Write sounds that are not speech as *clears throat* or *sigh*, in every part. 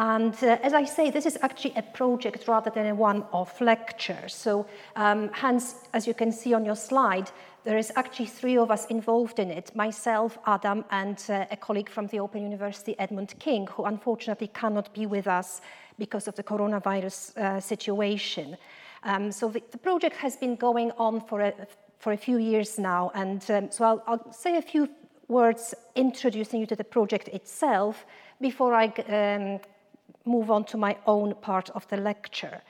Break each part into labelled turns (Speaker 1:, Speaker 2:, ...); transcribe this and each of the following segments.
Speaker 1: And uh, as I say, this is actually a project rather than a one-off lecture. So um, hence, as you can see on your slide, there is actually three of us involved in it, myself, Adam, and uh, a colleague from the Open University, Edmund King, who unfortunately cannot be with us because of the coronavirus uh, situation. Um, so the, the, project has been going on for a, for a few years now, and um, so I'll, I'll, say a few words introducing you to the project itself before I um, move on to my own part of the lecture.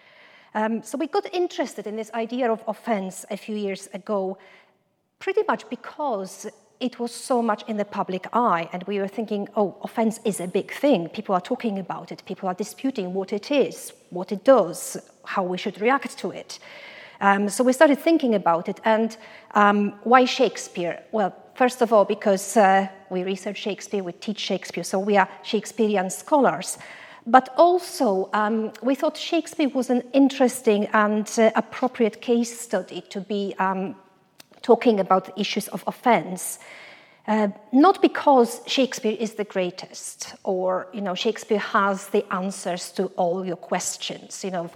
Speaker 1: Um, so we got interested in this idea of offense a few years ago pretty much because it was so much in the public eye, and we were thinking, oh, offense is a big thing. People are talking about it, people are disputing what it is, what it does, how we should react to it. Um, so we started thinking about it, and um, why Shakespeare? Well, first of all, because uh, we research Shakespeare, we teach Shakespeare, so we are Shakespearean scholars. But also, um, we thought Shakespeare was an interesting and uh, appropriate case study to be um, talking about issues of offense. Uh, not because Shakespeare is the greatest or you know Shakespeare has the answers to all your questions. You know,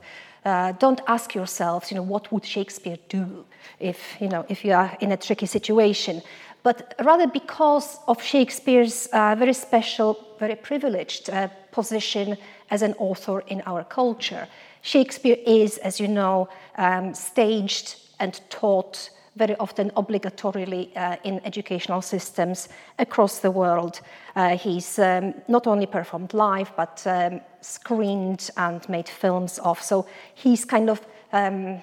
Speaker 1: uh, don't ask yourselves, you know, what would Shakespeare do if you know if you are in a tricky situation, but rather because of Shakespeare's uh, very special, very privileged uh, position as an author in our culture. Shakespeare is, as you know, um, staged and taught very often obligatorily uh, in educational systems across the world. Uh, he's um, not only performed live, but um, screened and made films of. So he's kind of um,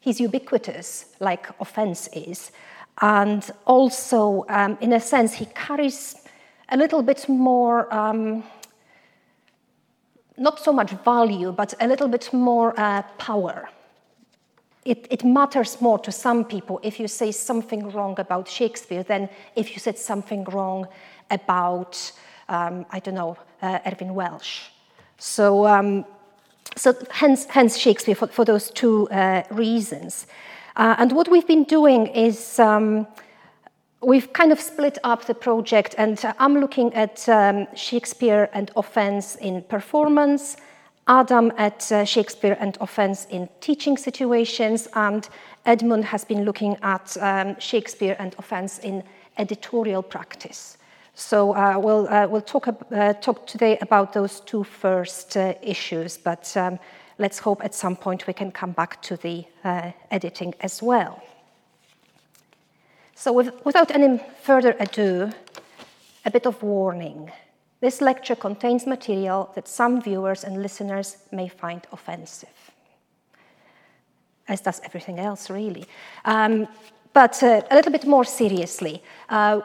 Speaker 1: he's ubiquitous, like offense is, and also, um, in a sense, he carries a little bit more. Um, not so much value, but a little bit more uh, power it, it, matters more to some people if you say something wrong about Shakespeare than if you said something wrong about, um, I don't know, uh, Welsh. So, um, so hence, hence Shakespeare for, for those two uh, reasons. Uh, and what we've been doing is um, we've kind of split up the project, and I'm looking at um, Shakespeare and offense in performance Adam at uh, Shakespeare and offense in teaching situations, and Edmund has been looking at um, Shakespeare and offense in editorial practice. So uh, we'll, uh, we'll talk, uh, talk today about those two first uh, issues, but um, let's hope at some point we can come back to the uh, editing as well. So with, without any further ado, a bit of warning. This lecture contains material that some viewers and listeners may find offensive, as does everything else, really. Um, but uh, a little bit more seriously, uh,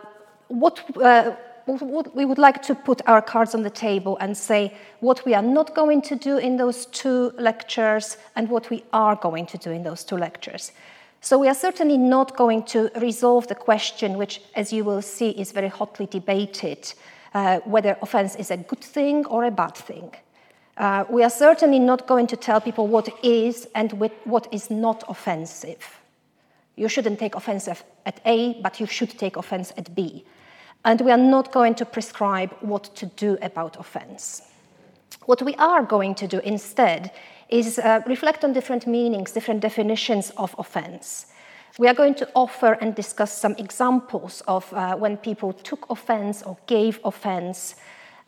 Speaker 1: what, uh, we would like to put our cards on the table and say what we are not going to do in those two lectures and what we are going to do in those two lectures. So, we are certainly not going to resolve the question, which, as you will see, is very hotly debated uh, whether offense is a good thing or a bad thing. Uh, we are certainly not going to tell people what is and what is not offensive. You shouldn't take offense at A, but you should take offense at B. And we are not going to prescribe what to do about offense. What we are going to do instead is uh, reflect on different meanings, different definitions of offense. We are going to offer and discuss some examples of uh, when people took offense or gave offense.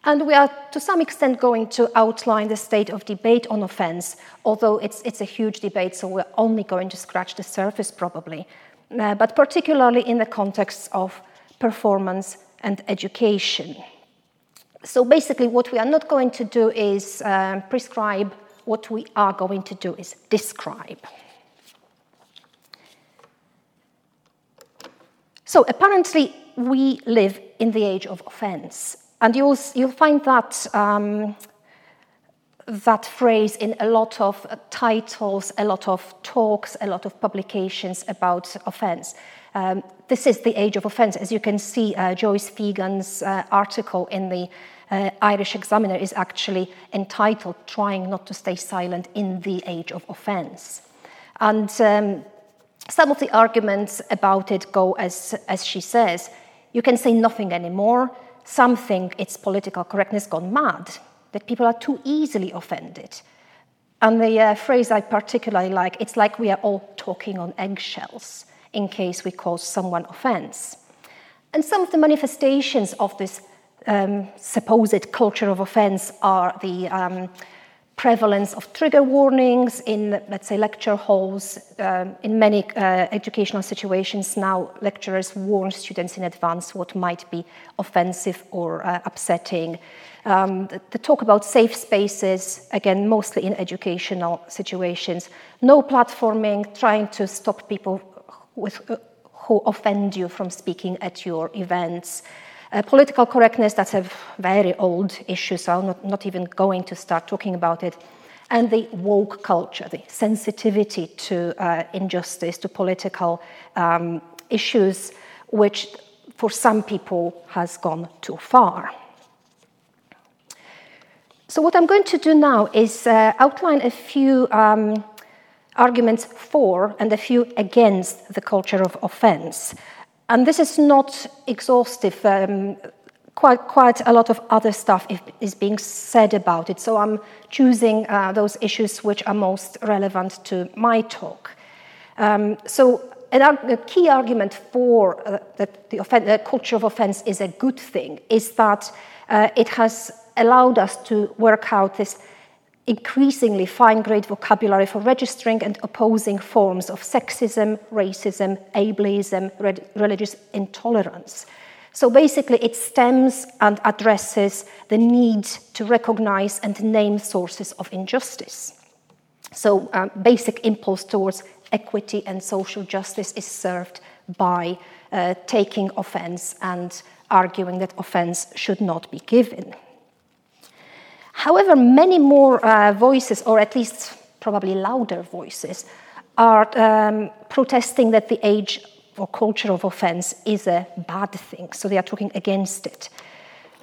Speaker 1: And we are to some extent going to outline the state of debate on offense, although it's, it's a huge debate, so we're only going to scratch the surface probably, uh, but particularly in the context of performance and education. So basically, what we are not going to do is uh, prescribe, what we are going to do is describe. So apparently, we live in the age of offense. And you'll, you'll find that, um, that phrase in a lot of uh, titles, a lot of talks, a lot of publications about offense. Um, this is the age of offense. As you can see, uh, Joyce Fegan's uh, article in the uh, Irish Examiner is actually entitled Trying Not to Stay Silent in the Age of Offense. And um, some of the arguments about it go as, as she says you can say nothing anymore. Some think it's political correctness gone mad. that people are too easily offended. And the uh, phrase I particularly like, it's like we are all talking on eggshells in case we cause someone offense. And some of the manifestations of this um, supposed culture of offense are the um, prevalence of trigger warnings in, let's say, lecture halls. Um, in many uh, educational situations now, lecturers warn students in advance what might be offensive or uh, upsetting. Um, the, the, talk about safe spaces, again, mostly in educational situations. No platforming, trying to stop people with, uh, who offend you from speaking at your events. Uh, political correctness, that's a very old issue, so I'm not, not even going to start talking about it. And the woke culture, the sensitivity to uh, injustice, to political um, issues, which for some people has gone too far. So, what I'm going to do now is uh, outline a few um, arguments for and a few against the culture of offense. And this is not exhaustive. Um, quite, quite a lot of other stuff is being said about it. So I'm choosing uh, those issues which are most relevant to my talk. Um, so a key argument for uh, that the, the, culture of offense is a good thing is that uh, it has allowed us to work out this increasingly fine-grained vocabulary for registering and opposing forms of sexism, racism, ableism, re- religious intolerance. So basically, it stems and addresses the need to recognize and name sources of injustice. So, um, basic impulse towards equity and social justice is served by uh, taking offense and arguing that offense should not be given. However, many more uh, voices, or at least probably louder voices, are um, protesting that the age or culture of offense is a bad thing. So they are talking against it.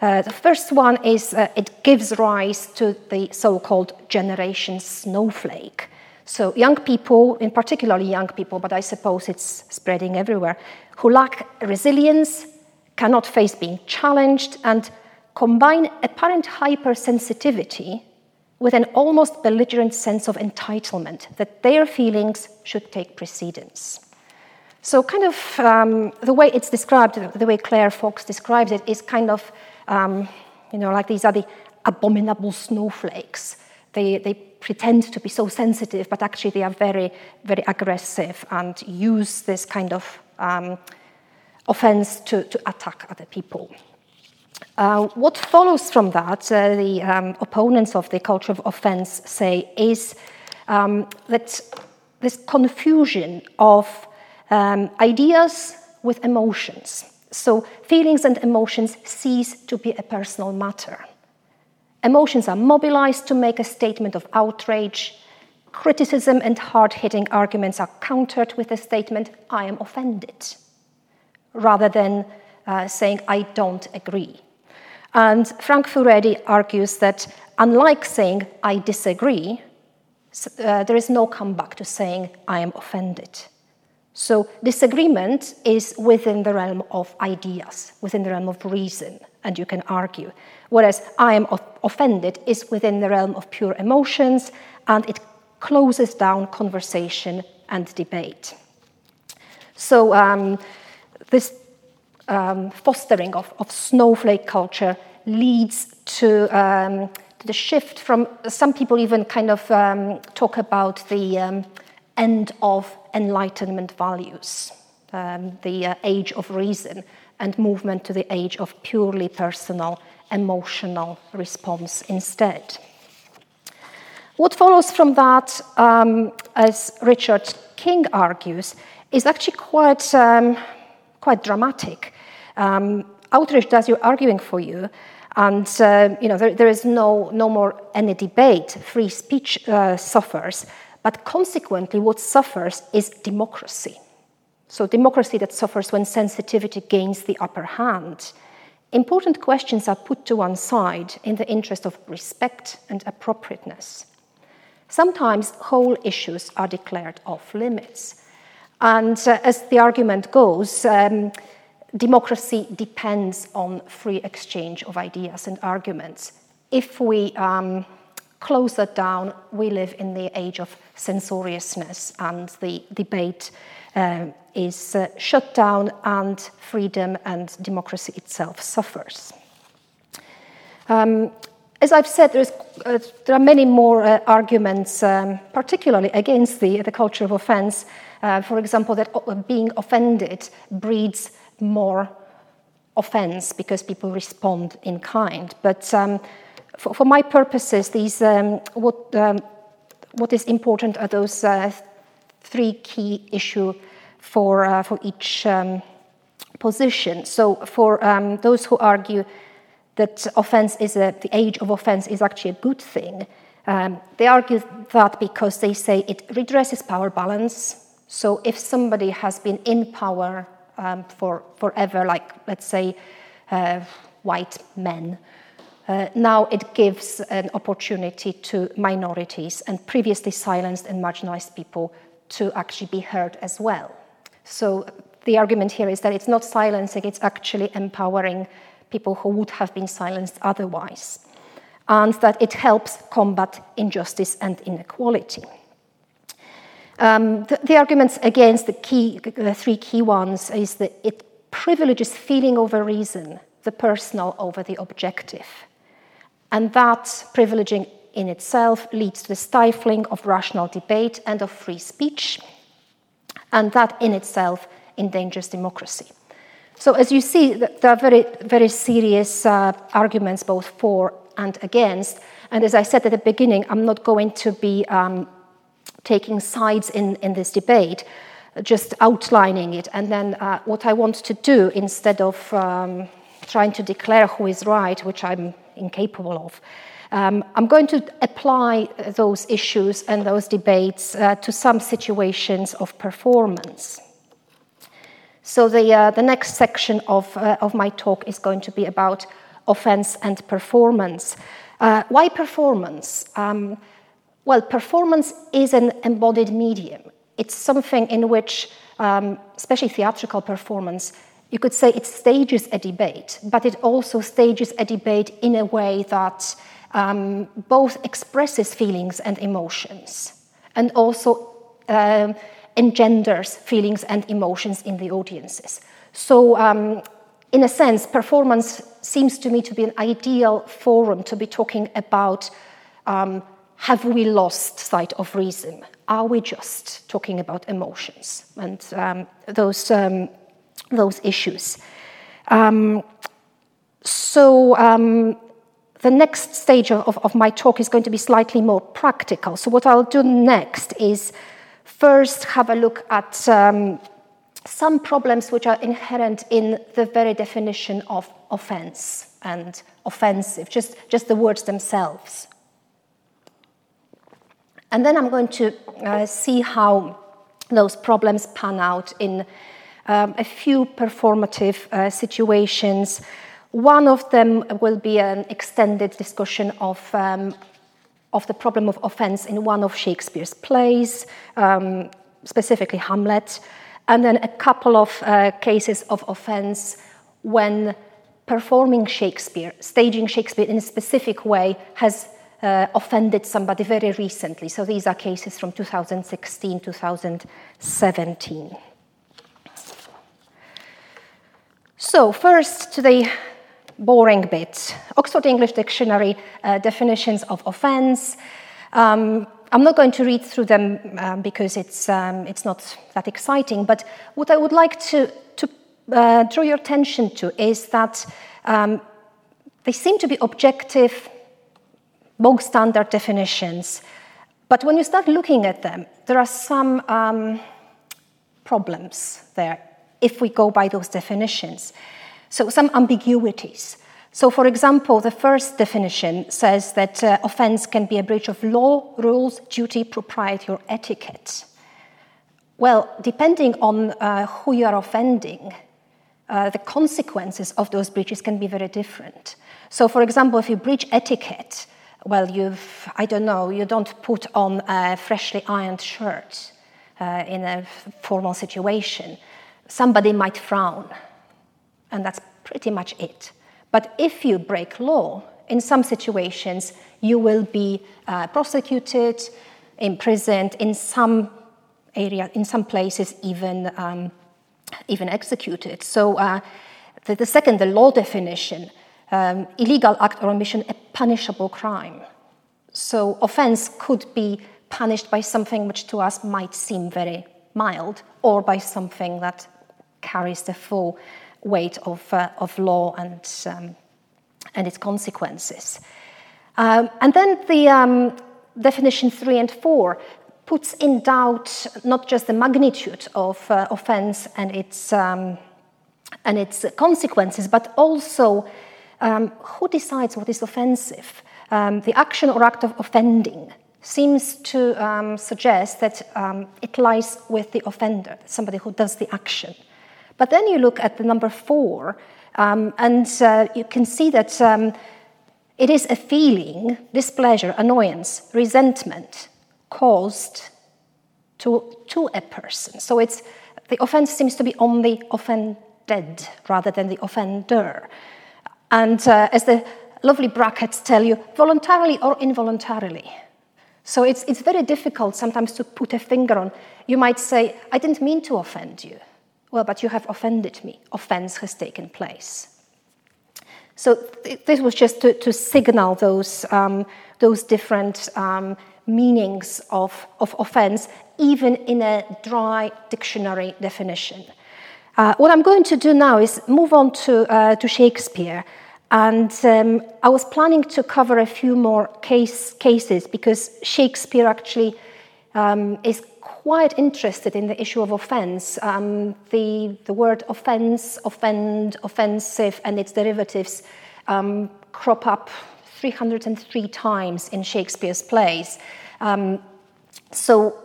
Speaker 1: Uh, the first one is uh, it gives rise to the so called generation snowflake. So, young people, in particularly young people, but I suppose it's spreading everywhere, who lack resilience, cannot face being challenged, and combine apparent hypersensitivity with an almost belligerent sense of entitlement that their feelings should take precedence. So, kind of um, the way it's described, the way Claire Fox describes it, is kind of, um, you know, like these are the abominable snowflakes. They, they pretend to be so sensitive, but actually they are very, very aggressive and use this kind of um, offense to, to attack other people. Uh, what follows from that, uh, the um, opponents of the culture of offense say, is um, that this confusion of um, ideas with emotions. So, feelings and emotions cease to be a personal matter. Emotions are mobilized to make a statement of outrage. Criticism and hard hitting arguments are countered with the statement, I am offended, rather than uh, saying, I don't agree. And Frank Furedi argues that, unlike saying, I disagree, uh, there is no comeback to saying, I am offended. So, disagreement is within the realm of ideas, within the realm of reason, and you can argue. Whereas I am offended is within the realm of pure emotions, and it closes down conversation and debate. So, um, this um, fostering of, of, snowflake culture leads to, um, to, the shift from some people even kind of um, talk about the um, end of enlightenment values, um, the uh, age of reason, and movement to the age of purely personal emotional response instead. What follows from that, um, as Richard King argues, is actually quite, quite dramatic um, outrage does your arguing for you, and uh, you know there, there is no, no more any debate. Free speech uh, suffers, but consequently, what suffers is democracy. So democracy that suffers when sensitivity gains the upper hand. Important questions are put to one side in the interest of respect and appropriateness. Sometimes whole issues are declared off limits. And uh, as the argument goes, um, democracy depends on free exchange of ideas and arguments. if we um, close that down, we live in the age of censoriousness, and the debate uh, is uh, shut down, and freedom and democracy itself suffers. Um, as I've said, uh, there are many more uh, arguments, um, particularly against the, the culture of offense. Uh, for example, that uh, being offended breeds more offense because people respond in kind. But um, for, for, my purposes, these um, what um, what is important are those uh, three key issues for uh, for each um, position. So for um, those who argue that offense is a, the age of offense is actually a good thing. Um, they argue that because they say it redresses power balance. So if somebody has been in power um, for forever, like let's say uh, white men, uh, now it gives an opportunity to minorities and previously silenced and marginalized people to actually be heard as well. So the argument here is that it's not silencing, it's actually empowering people who would have been silenced otherwise, and that it helps combat injustice and inequality. Um, the, the, arguments against the, key, the three key ones is that it privileges feeling over reason, the personal over the objective. And that privileging in itself leads to the stifling of rational debate and of free speech, and that in itself endangers democracy. So as you see, there are very, very serious uh, arguments both for and against. And as I said at the beginning, I'm not going to be um, taking sides in, in this debate, just outlining it. And then uh, what I want to do, instead of um, trying to declare who is right, which I'm incapable of, um, I'm going to apply those issues and those debates uh, to some situations of performance. So the, uh, the next section of, uh, of my talk is going to be about offense and performance. Uh, why performance? Um, well, performance is an embodied medium. It's something in which, um, especially theatrical performance, you could say it stages a debate, but it also stages a debate in a way that um, both expresses feelings and emotions and also um, engenders feelings and emotions in the audiences. So, um, in a sense, performance seems to me to be an ideal forum to be talking about um, have we lost sight of reason? Are we just talking about emotions and um, those, um, those issues? Um, so, um, the next stage of, of my talk is going to be slightly more practical. So, what I'll do next is first have a look at um, some problems which are inherent in the very definition of offense and offensive, just, just the words themselves. And then I'm going to uh, see how those problems pan out in um, a few performative uh, situations. One of them will be an extended discussion of um, of the problem of offense in one of Shakespeare's plays, um, specifically Hamlet, and then a couple of uh, cases of offense when performing Shakespeare, staging Shakespeare in a specific way, has uh, offended somebody very recently. So these are cases from 2016, 2017. So, first to the boring bit. Oxford English Dictionary uh, definitions of offense. Um, I'm not going to read through them um, because it's, um, it's not that exciting, but what I would like to, to uh, draw your attention to is that um, they seem to be objective, bog standard definitions, but when you start looking at them, there are some um, problems there if we go by those definitions. So, some ambiguities. So, for example, the first definition says that uh, offense can be a breach of law, rules, duty, propriety, or etiquette. Well, depending on uh, who you are offending, uh, the consequences of those breaches can be very different. So, for example, if you breach etiquette, well, you've, I don't know, you don't put on a freshly ironed shirt uh, in a formal situation, somebody might frown and that's pretty much it. But if you break law, In some situations, you will be uh, prosecuted, imprisoned, in some area, in some places, even, um, even executed. So uh, the, the, second, the law definition, um, illegal act or omission, a punishable crime. So offense could be punished by something which to us might seem very mild, or by something that carries the full weight of, uh, of law and, um, and its consequences. Um, and then the um, definition three and four puts in doubt not just the magnitude of uh, offense and its, um, and its consequences, but also um, who decides what is offensive. Um, the action or act of offending seems to um, suggest that um, it lies with the offender, somebody who does the action. But then you look at the number four, um, and uh, you can see that um, it is a feeling, displeasure, annoyance, resentment caused to, to a person. So it's, the offense seems to be on the offended rather than the offender. And uh, as the lovely brackets tell you, voluntarily or involuntarily. So it's, it's very difficult sometimes to put a finger on. You might say, I didn't mean to offend you. Well, but you have offended me. Offense has taken place. So th- this was just to, to signal those, um, those different um, meanings of, of offense, even in a dry dictionary definition. Uh, what I'm going to do now is move on to, uh, to Shakespeare. And um, I was planning to cover a few more case, cases because Shakespeare actually um, is quite interested in the issue of offense. Um, the, the word offense, offend, offensive, and its derivatives um, crop up 303 times in Shakespeare's plays. Um, so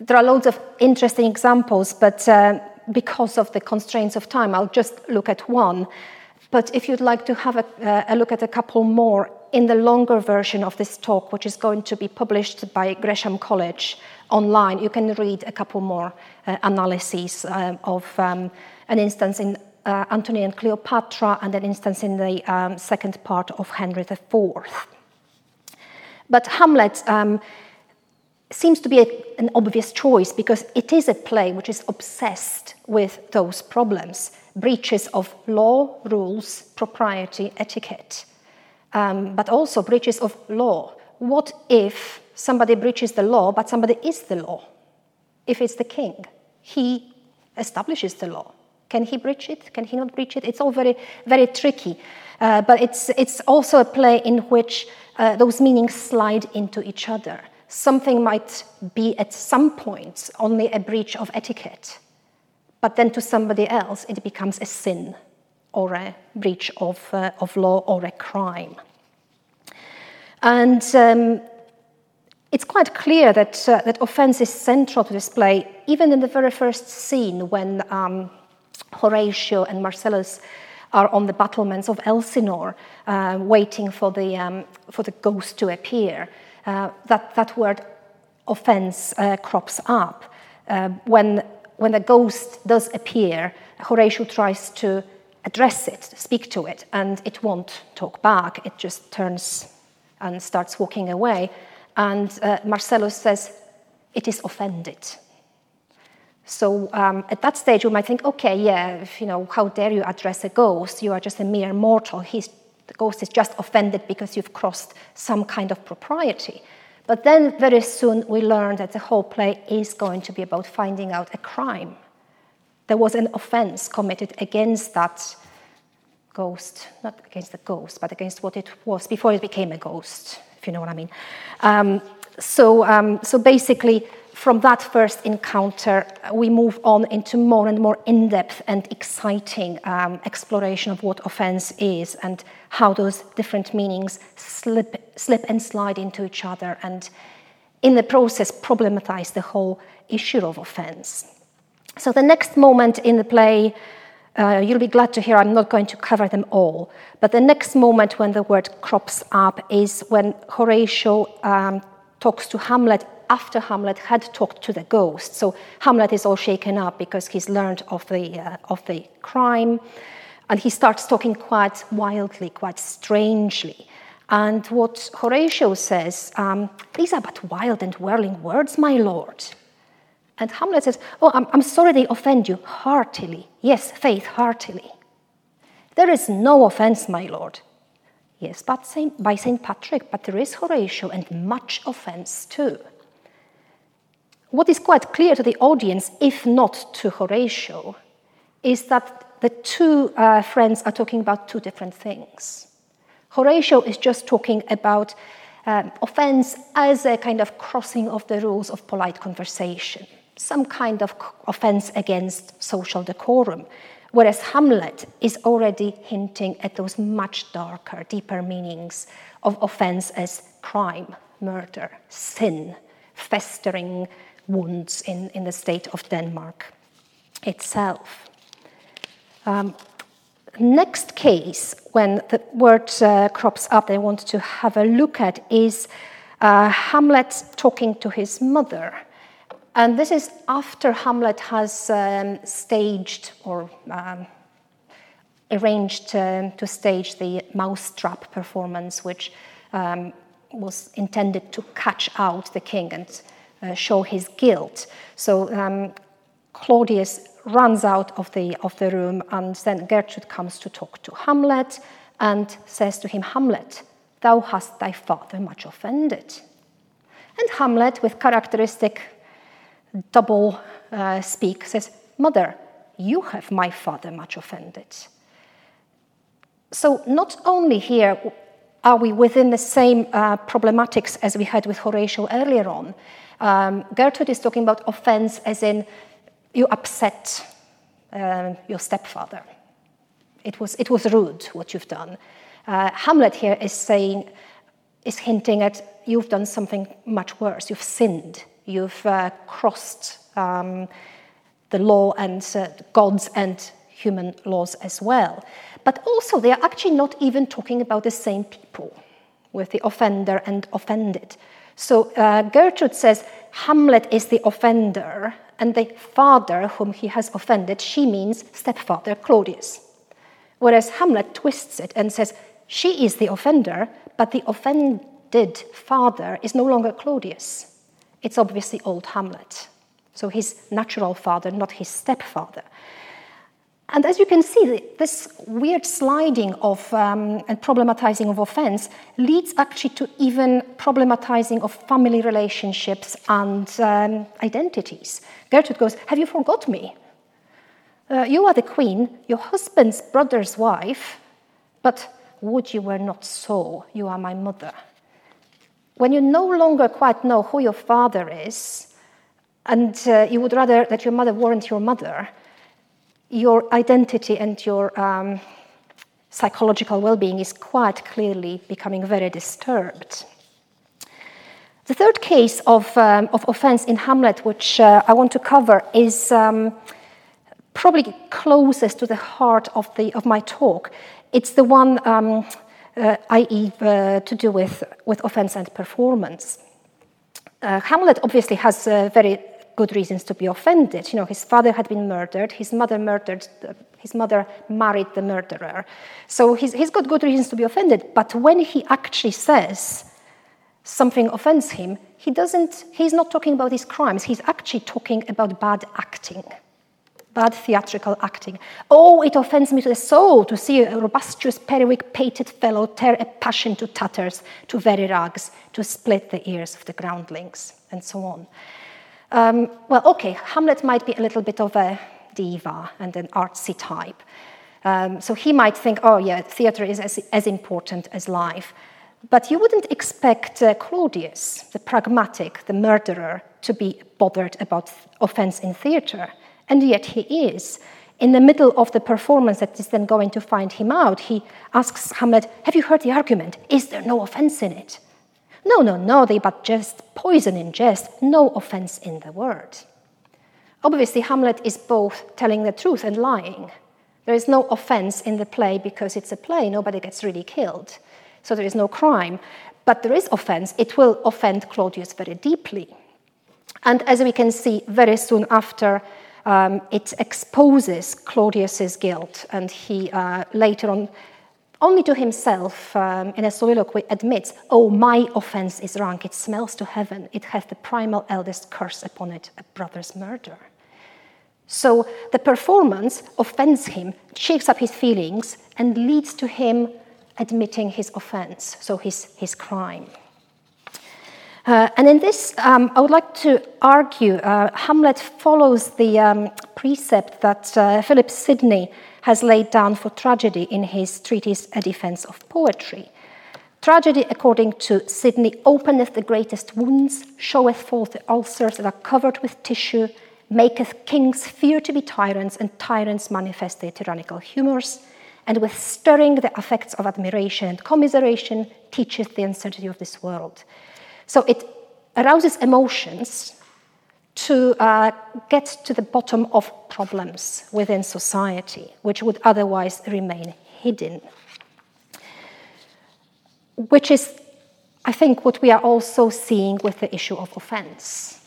Speaker 1: there are loads of interesting examples, but uh, because of the constraints of time, I'll just look at one. But if you'd like to have a, uh, a, look at a couple more in the longer version of this talk, which is going to be published by Gresham College online, you can read a couple more uh, analyses uh, of um, an instance in uh, Antony and Cleopatra and an instance in the um, second part of Henry IV. But Hamlet um, seems to be a, an obvious choice because it is a play which is obsessed with those problems breaches of law, rules, propriety, etiquette, um, but also breaches of law. What if somebody breaches the law, but somebody is the law? If it's the king, he establishes the law. Can he breach it? Can he not breach it? It's all very, very tricky. Uh, but it's, it's also a play in which uh, those meanings slide into each other. Something might be at some point only a breach of etiquette, but then to somebody else it becomes a sin or a breach of, uh, of law or a crime. And um, it's quite clear that, uh, that offense is central to this play, even in the very first scene when um, Horatio and Marcellus are on the battlements of Elsinore, uh, waiting for the, um, for the ghost to appear. Uh, that, that word offense uh, crops up. Uh, when when the ghost does appear, Horatio tries to address it, speak to it, and it won't talk back. It just turns and starts walking away. And uh, Marcellus says, It is offended. So um, at that stage, you might think, okay, yeah, if, you know, how dare you address a ghost? You are just a mere mortal. He's, the ghost is just offended because you've crossed some kind of propriety. But then very soon we learn that the whole play is going to be about finding out a crime. There was an offense committed against that ghost, not against the ghost, but against what it was before it became a ghost, if you know what I mean. Um, so, um, so basically, from that first encounter, we move on into more and more in depth and exciting um, exploration of what offense is and how those different meanings slip, slip and slide into each other, and in the process, problematize the whole issue of offense. So, the next moment in the play, uh, you'll be glad to hear I'm not going to cover them all, but the next moment when the word crops up is when Horatio um, talks to Hamlet after Hamlet had talked to the ghost. So Hamlet is all shaken up because he's learned of the, uh, of the crime. And he starts talking quite wildly, quite strangely. And what Horatio says, um, these are but wild and whirling words, my lord. And Hamlet says, Oh, I'm, I'm sorry they offend you heartily. Yes, faith, heartily. There is no offense, my lord. Yes, but Saint, by St. Patrick, but there is Horatio and much offense too. What is quite clear to the audience, if not to Horatio, is that the two uh, friends are talking about two different things. Horatio is just talking about um, offense as a kind of crossing of the rules of polite conversation, some kind of offense against social decorum, whereas Hamlet is already hinting at those much darker, deeper meanings of offense as crime, murder, sin, festering wounds in, in the state of Denmark itself. Um, next case, when the word uh, crops up, I want to have a look at is uh, Hamlet talking to his mother. And this is after Hamlet has um, staged or um, arranged uh, to stage the mousetrap performance, which um, was intended to catch out the king and uh, show his guilt. So um, Claudius runs out of the, of the room, and then Gertrude comes to talk to Hamlet and says to him, Hamlet, thou hast thy father much offended. And Hamlet, with characteristic double uh, speak, says, Mother, you have my father much offended. So, not only here are we within the same uh, problematics as we had with Horatio earlier on, um, Gertrude is talking about offense as in you upset uh, your stepfather. It was, it was rude what you've done. Uh, Hamlet here is saying, is hinting at you've done something much worse. You've sinned. You've uh, crossed um, the law and uh, God's and human laws as well. But also, they are actually not even talking about the same people, with the offender and offended. So uh, Gertrude says Hamlet is the offender, and the father whom he has offended, she means stepfather Claudius. Whereas Hamlet twists it and says she is the offender, but the offended father is no longer Claudius. It's obviously old Hamlet. So his natural father, not his stepfather. And as you can see, this weird sliding of um, and problematizing of offense leads actually to even problematizing of family relationships and um, identities. Gertrude goes, Have you forgot me? Uh, you are the queen, your husband's brother's wife, but would you were not so, you are my mother. When you no longer quite know who your father is, and uh, you would rather that your mother weren't your mother, your identity and your um, psychological well being is quite clearly becoming very disturbed. The third case of, um, of offense in Hamlet, which uh, I want to cover, is um, probably closest to the heart of, the, of my talk. It's the one, um, uh, i.e., uh, to do with, with offense and performance. Uh, Hamlet obviously has a very good reasons to be offended. You know, his father had been murdered, his mother murdered, his mother married the murderer. So he's, he's got good reasons to be offended. But when he actually says something offends him, he doesn't, he's not talking about his crimes, he's actually talking about bad acting. Bad theatrical acting. Oh, it offends me to the soul to see a robustious, periwig pated fellow tear a passion to tatters, to very rags, to split the ears of the groundlings, and so on. Um, well, okay, Hamlet might be a little bit of a diva and an artsy type. Um, so he might think, oh, yeah, theatre is as, as, important as life. But you wouldn't expect uh, Claudius, the pragmatic, the murderer, to be bothered about offense in theatre. And yet he is. In the middle of the performance that is then going to find him out, he asks Hamlet, Have you heard the argument? Is there no offense in it? No, no, no, they but jest, poison in jest, no offense in the word. Obviously, Hamlet is both telling the truth and lying. There is no offense in the play because it's a play, nobody gets really killed. So there is no crime. But there is offense, it will offend Claudius very deeply. And as we can see, very soon after, um, it exposes Claudius's guilt, and he uh, later on only to himself um, in a soliloquy admits, Oh, my offense is rank, it smells to heaven, it hath the primal eldest curse upon it, a brother's murder. So the performance offends him, shakes up his feelings, and leads to him admitting his offense, so his, his crime. Uh, and in this, um, I would like to argue uh, Hamlet follows the um, precept that uh, Philip Sidney has laid down for tragedy in his treatise A Defense of Poetry. Tragedy, according to Sidney, openeth the greatest wounds, showeth forth the ulcers that are covered with tissue, maketh kings fear to be tyrants, and tyrants manifest their tyrannical humours, and with stirring the effects of admiration and commiseration, teacheth the uncertainty of this world. So it arouses emotions to uh, get to the bottom of problems within society, which would otherwise remain hidden. Which is, I think, what we are also seeing with the issue of offense.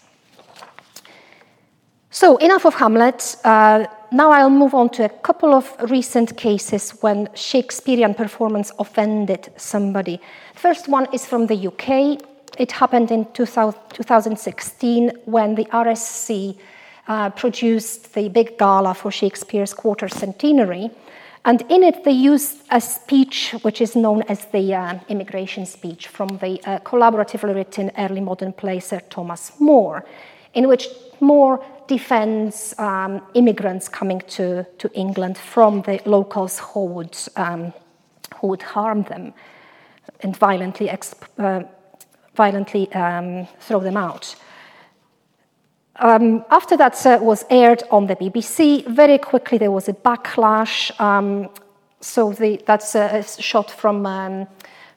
Speaker 1: So, enough of Hamlet. Uh, now I'll move on to a couple of recent cases when Shakespearean performance offended somebody. First one is from the UK. It happened in 2016 when the RSC uh, produced the big gala for Shakespeare's quarter centenary. And in it, they used a speech which is known as the uh, immigration speech from the uh, collaboratively written early modern play Sir Thomas More, in which More defends um, immigrants coming to, to England from the locals who would, um, who would harm them and violently exp- uh, violently um, throw them out. Um, after that uh, was aired on the BBC, very quickly there was a backlash. Um, so the, that's a, shot from, um,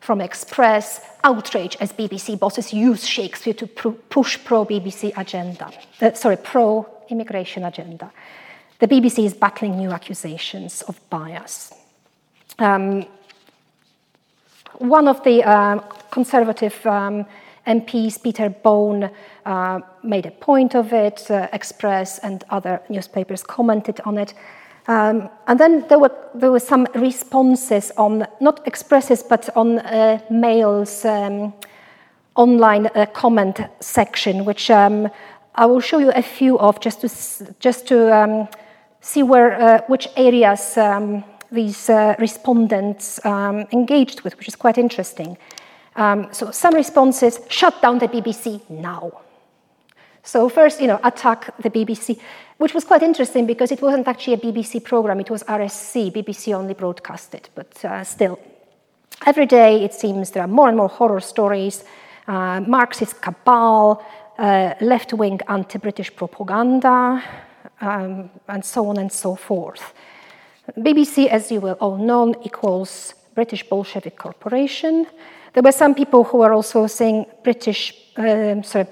Speaker 1: from Express. Outrage as BBC bosses use Shakespeare to pr- push pro BBC agenda, uh, sorry, pro immigration agenda. The BBC is battling new accusations of bias. Um, one of the uh, conservative um, MPs, Peter Bone, uh, made a point of it, uh, Express and other newspapers commented on it. Um, and then there were, there were some responses on, not Expresses, but on uh, Mail's um, online uh, comment section, which um, I will show you a few of just to, just to um, see where, uh, which areas um, these uh, respondents um, engaged with, which is quite interesting. Um, so some responses, shut down the BBC now. So first, you know, attack the BBC, which was quite interesting because it wasn't actually a BBC program, it was RSC, BBC only broadcasted, but uh, still. Every day, it seems, there are more and more horror stories, uh, Marxist cabal, uh, left-wing anti-British propaganda, um, and so on and so forth. BBC, as you will all know, equals British Bolshevik Corporation. There were some people who were also saying British, um, sorry,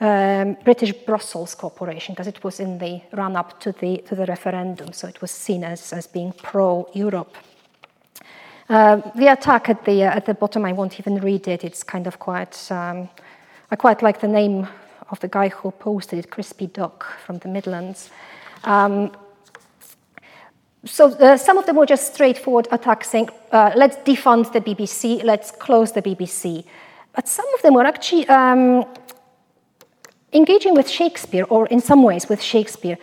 Speaker 1: um, British Brussels Corporation because it was in the run up to the, to the referendum, so it was seen as, as being pro Europe. Uh, the attack at the, uh, at the bottom, I won't even read it, it's kind of quite, um, I quite like the name of the guy who posted it, Crispy Duck from the Midlands. Um, so uh, some of them were just straightforward attacks saying, uh, let's defund the BBC, let's close the BBC. But some of them were actually um, engaging with Shakespeare, or in some ways with Shakespeare.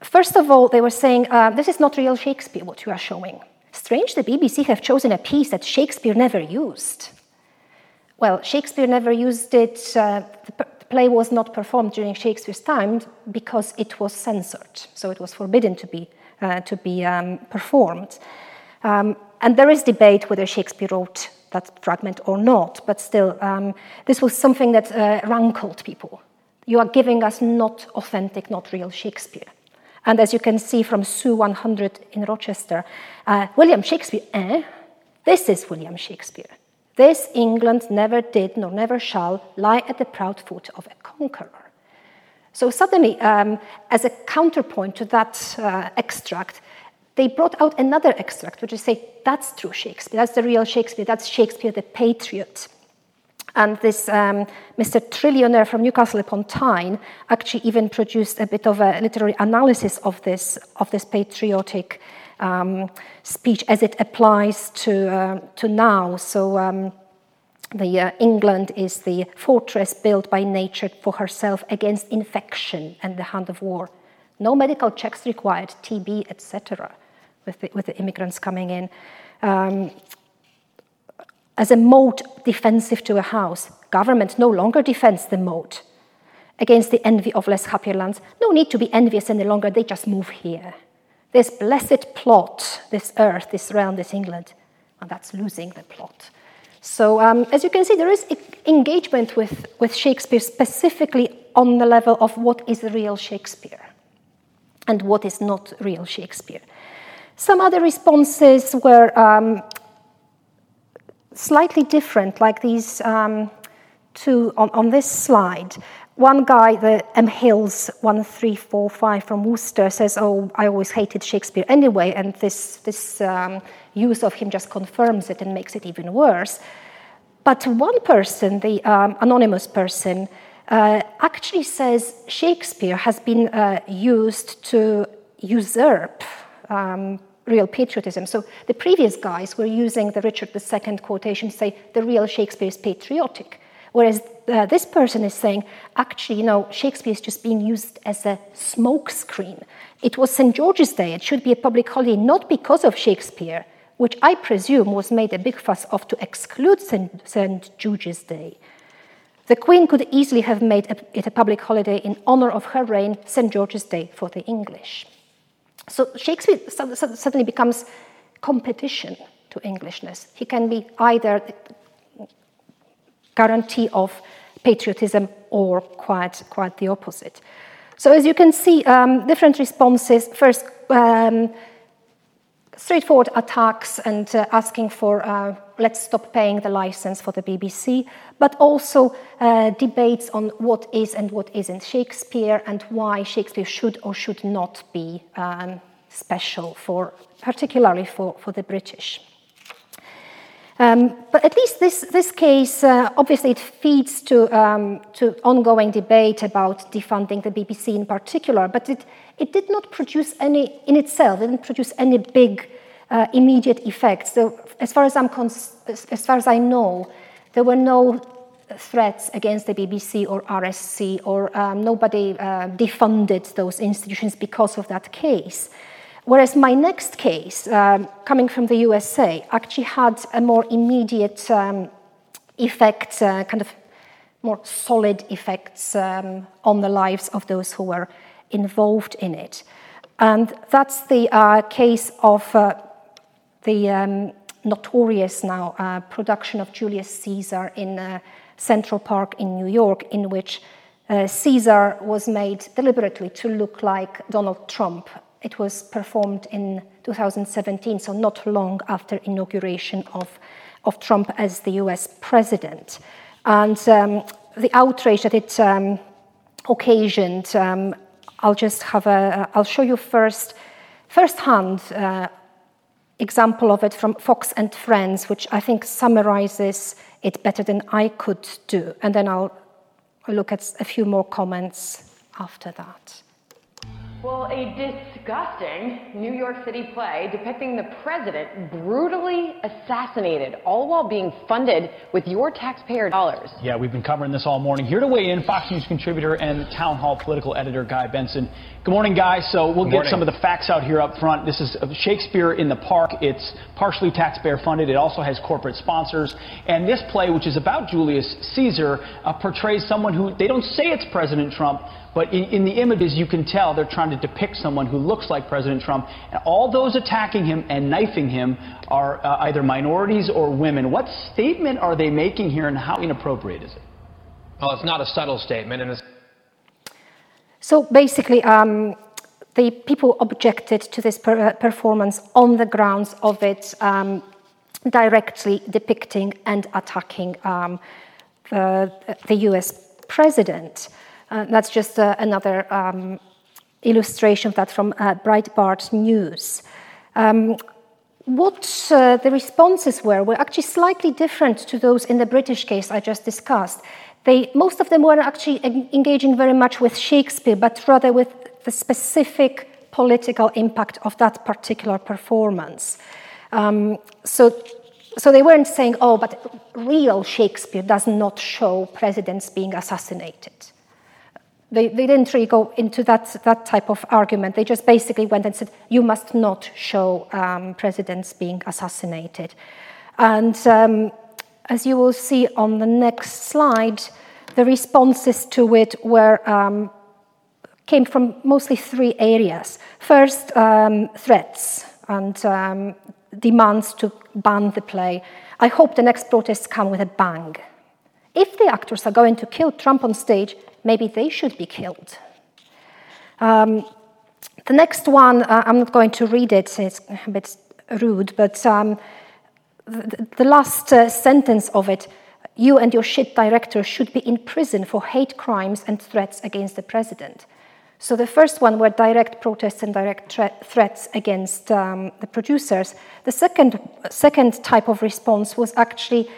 Speaker 1: First of all, they were saying, uh, this is not real Shakespeare, what you are showing. Strange the BBC have chosen a piece that Shakespeare never used. Well, Shakespeare never used it, uh, the play was not performed during Shakespeare's time because it was censored, so it was forbidden to be uh, to be um, performed. Um, and there is debate whether Shakespeare wrote that fragment or not, but still, um, this was something that uh, rankled people. You are giving us not authentic, not real Shakespeare. And as you can see from Sue 100 in Rochester, uh, William Shakespeare, eh? This is William Shakespeare. This England never did nor never shall lie at the proud foot of a conqueror. So suddenly, um, as a counterpoint to that uh, extract, they brought out another extract, which is say, that's true Shakespeare, that's the real Shakespeare, that's Shakespeare the patriot. And this um, Mr. Trillionaire from Newcastle upon Tyne actually even produced a bit of a literary analysis of this, of this patriotic um, speech as it applies to, uh, to now. So um, the uh, England is the fortress built by nature for herself against infection and the hand of war. No medical checks required, TB, etc., with the, with the immigrants coming in. Um, as a moat defensive to a house, government no longer defends the moat against the envy of less happier lands. No need to be envious any longer, they just move here. This blessed plot, this earth, this realm, this England, and that's losing the plot. So, um, as you can see, there is engagement with, with Shakespeare specifically on the level of what is real Shakespeare and what is not real Shakespeare. Some other responses were um, slightly different, like these um, two on, on this slide. One guy, the M. Hills 1345 from Worcester, says, Oh, I always hated Shakespeare anyway, and this, this um, use of him just confirms it and makes it even worse. But one person, the um, anonymous person, uh, actually says Shakespeare has been uh, used to usurp um, real patriotism. So the previous guys were using the Richard II quotation to say the real Shakespeare is patriotic. Whereas uh, this person is saying, actually, you know, Shakespeare is just being used as a smokescreen. It was St. George's Day. It should be a public holiday, not because of Shakespeare, which I presume was made a big fuss of to exclude St. George's Day. The Queen could easily have made it a public holiday in honor of her reign, St. George's Day for the English. So Shakespeare suddenly becomes competition to Englishness. He can be either guarantee of patriotism or quite, quite the opposite. So as you can see, um, different responses. First, um, straightforward attacks and uh, asking for uh, let's stop paying the license for the BBC, but also uh, debates on what is and what isn't Shakespeare and why Shakespeare should or should not be um, special for, particularly for, for the British. Um, but at least this, this case, uh, obviously, it feeds to, um, to ongoing debate about defunding the BBC in particular, but it, it did not produce any, in itself, it didn't produce any big uh, immediate effects. So, as far as, I'm cons- as far as I know, there were no threats against the BBC or RSC, or um, nobody uh, defunded those institutions because of that case. Whereas my next case, um, coming from the USA, actually had a more immediate um, effect, uh, kind of more solid effects um, on the lives of those who were involved in it. And that's the uh, case of uh, the um, notorious now uh, production of Julius Caesar in uh, Central Park in New York, in which uh, Caesar was made deliberately to look like Donald Trump it was performed in 2017, so not long after inauguration of, of Trump as the US president. And um, the outrage that it um, occasioned, um, I'll just have a, I'll show you first, firsthand uh, example of it from Fox and Friends, which I think summarizes it better than I could do. And then I'll look at a few more comments after that.
Speaker 2: Well, a disgusting New York City play depicting the president brutally assassinated, all while being funded with your taxpayer dollars.
Speaker 3: Yeah, we've been covering this all morning. Here to weigh in, Fox News contributor and Town Hall political editor Guy Benson. Good morning, guys. So we'll get some of the facts out here up front. This is Shakespeare in the Park. It's partially taxpayer funded. It also has corporate sponsors. And this play, which is about Julius Caesar, uh, portrays someone who they don't say it's President Trump, but in, in, the images, you can tell they're trying to depict someone who looks like President Trump. And all those attacking him and knifing him are uh, either minorities or women. What statement are they making here, and how inappropriate is it?
Speaker 4: Well, it's not a subtle statement. and
Speaker 1: So basically, um, the people objected to this per uh, performance on the grounds of it um, directly depicting and attacking um, the, the US president. Uh, that's just uh, another um, illustration of that from uh, Breitbart News. Um, what uh, the responses were were actually slightly different to those in the British case I just discussed. They, most of them were actually engaging very much with Shakespeare, but rather with the specific political impact of that particular performance. Um, so, so they weren't saying, oh, but real Shakespeare does not show presidents being assassinated. They, they didn't really go into that, that type of argument. They just basically went and said, you must not show um, presidents being assassinated. And um, as you will see on the next slide, the responses to it were um, came from mostly three areas. First, um, threats and um, demands to ban the play. I hope the next protests come with a bang. If the actors are going to kill Trump on stage, maybe they should be killed. Um, the next one, uh, I'm not going to read it, it's a bit rude, but um, the, the, last uh, sentence of it you and your shit director should be in prison for hate crimes and threats against the president. So the first one were direct protests and direct threats against um, the producers. The second, second type of response was actually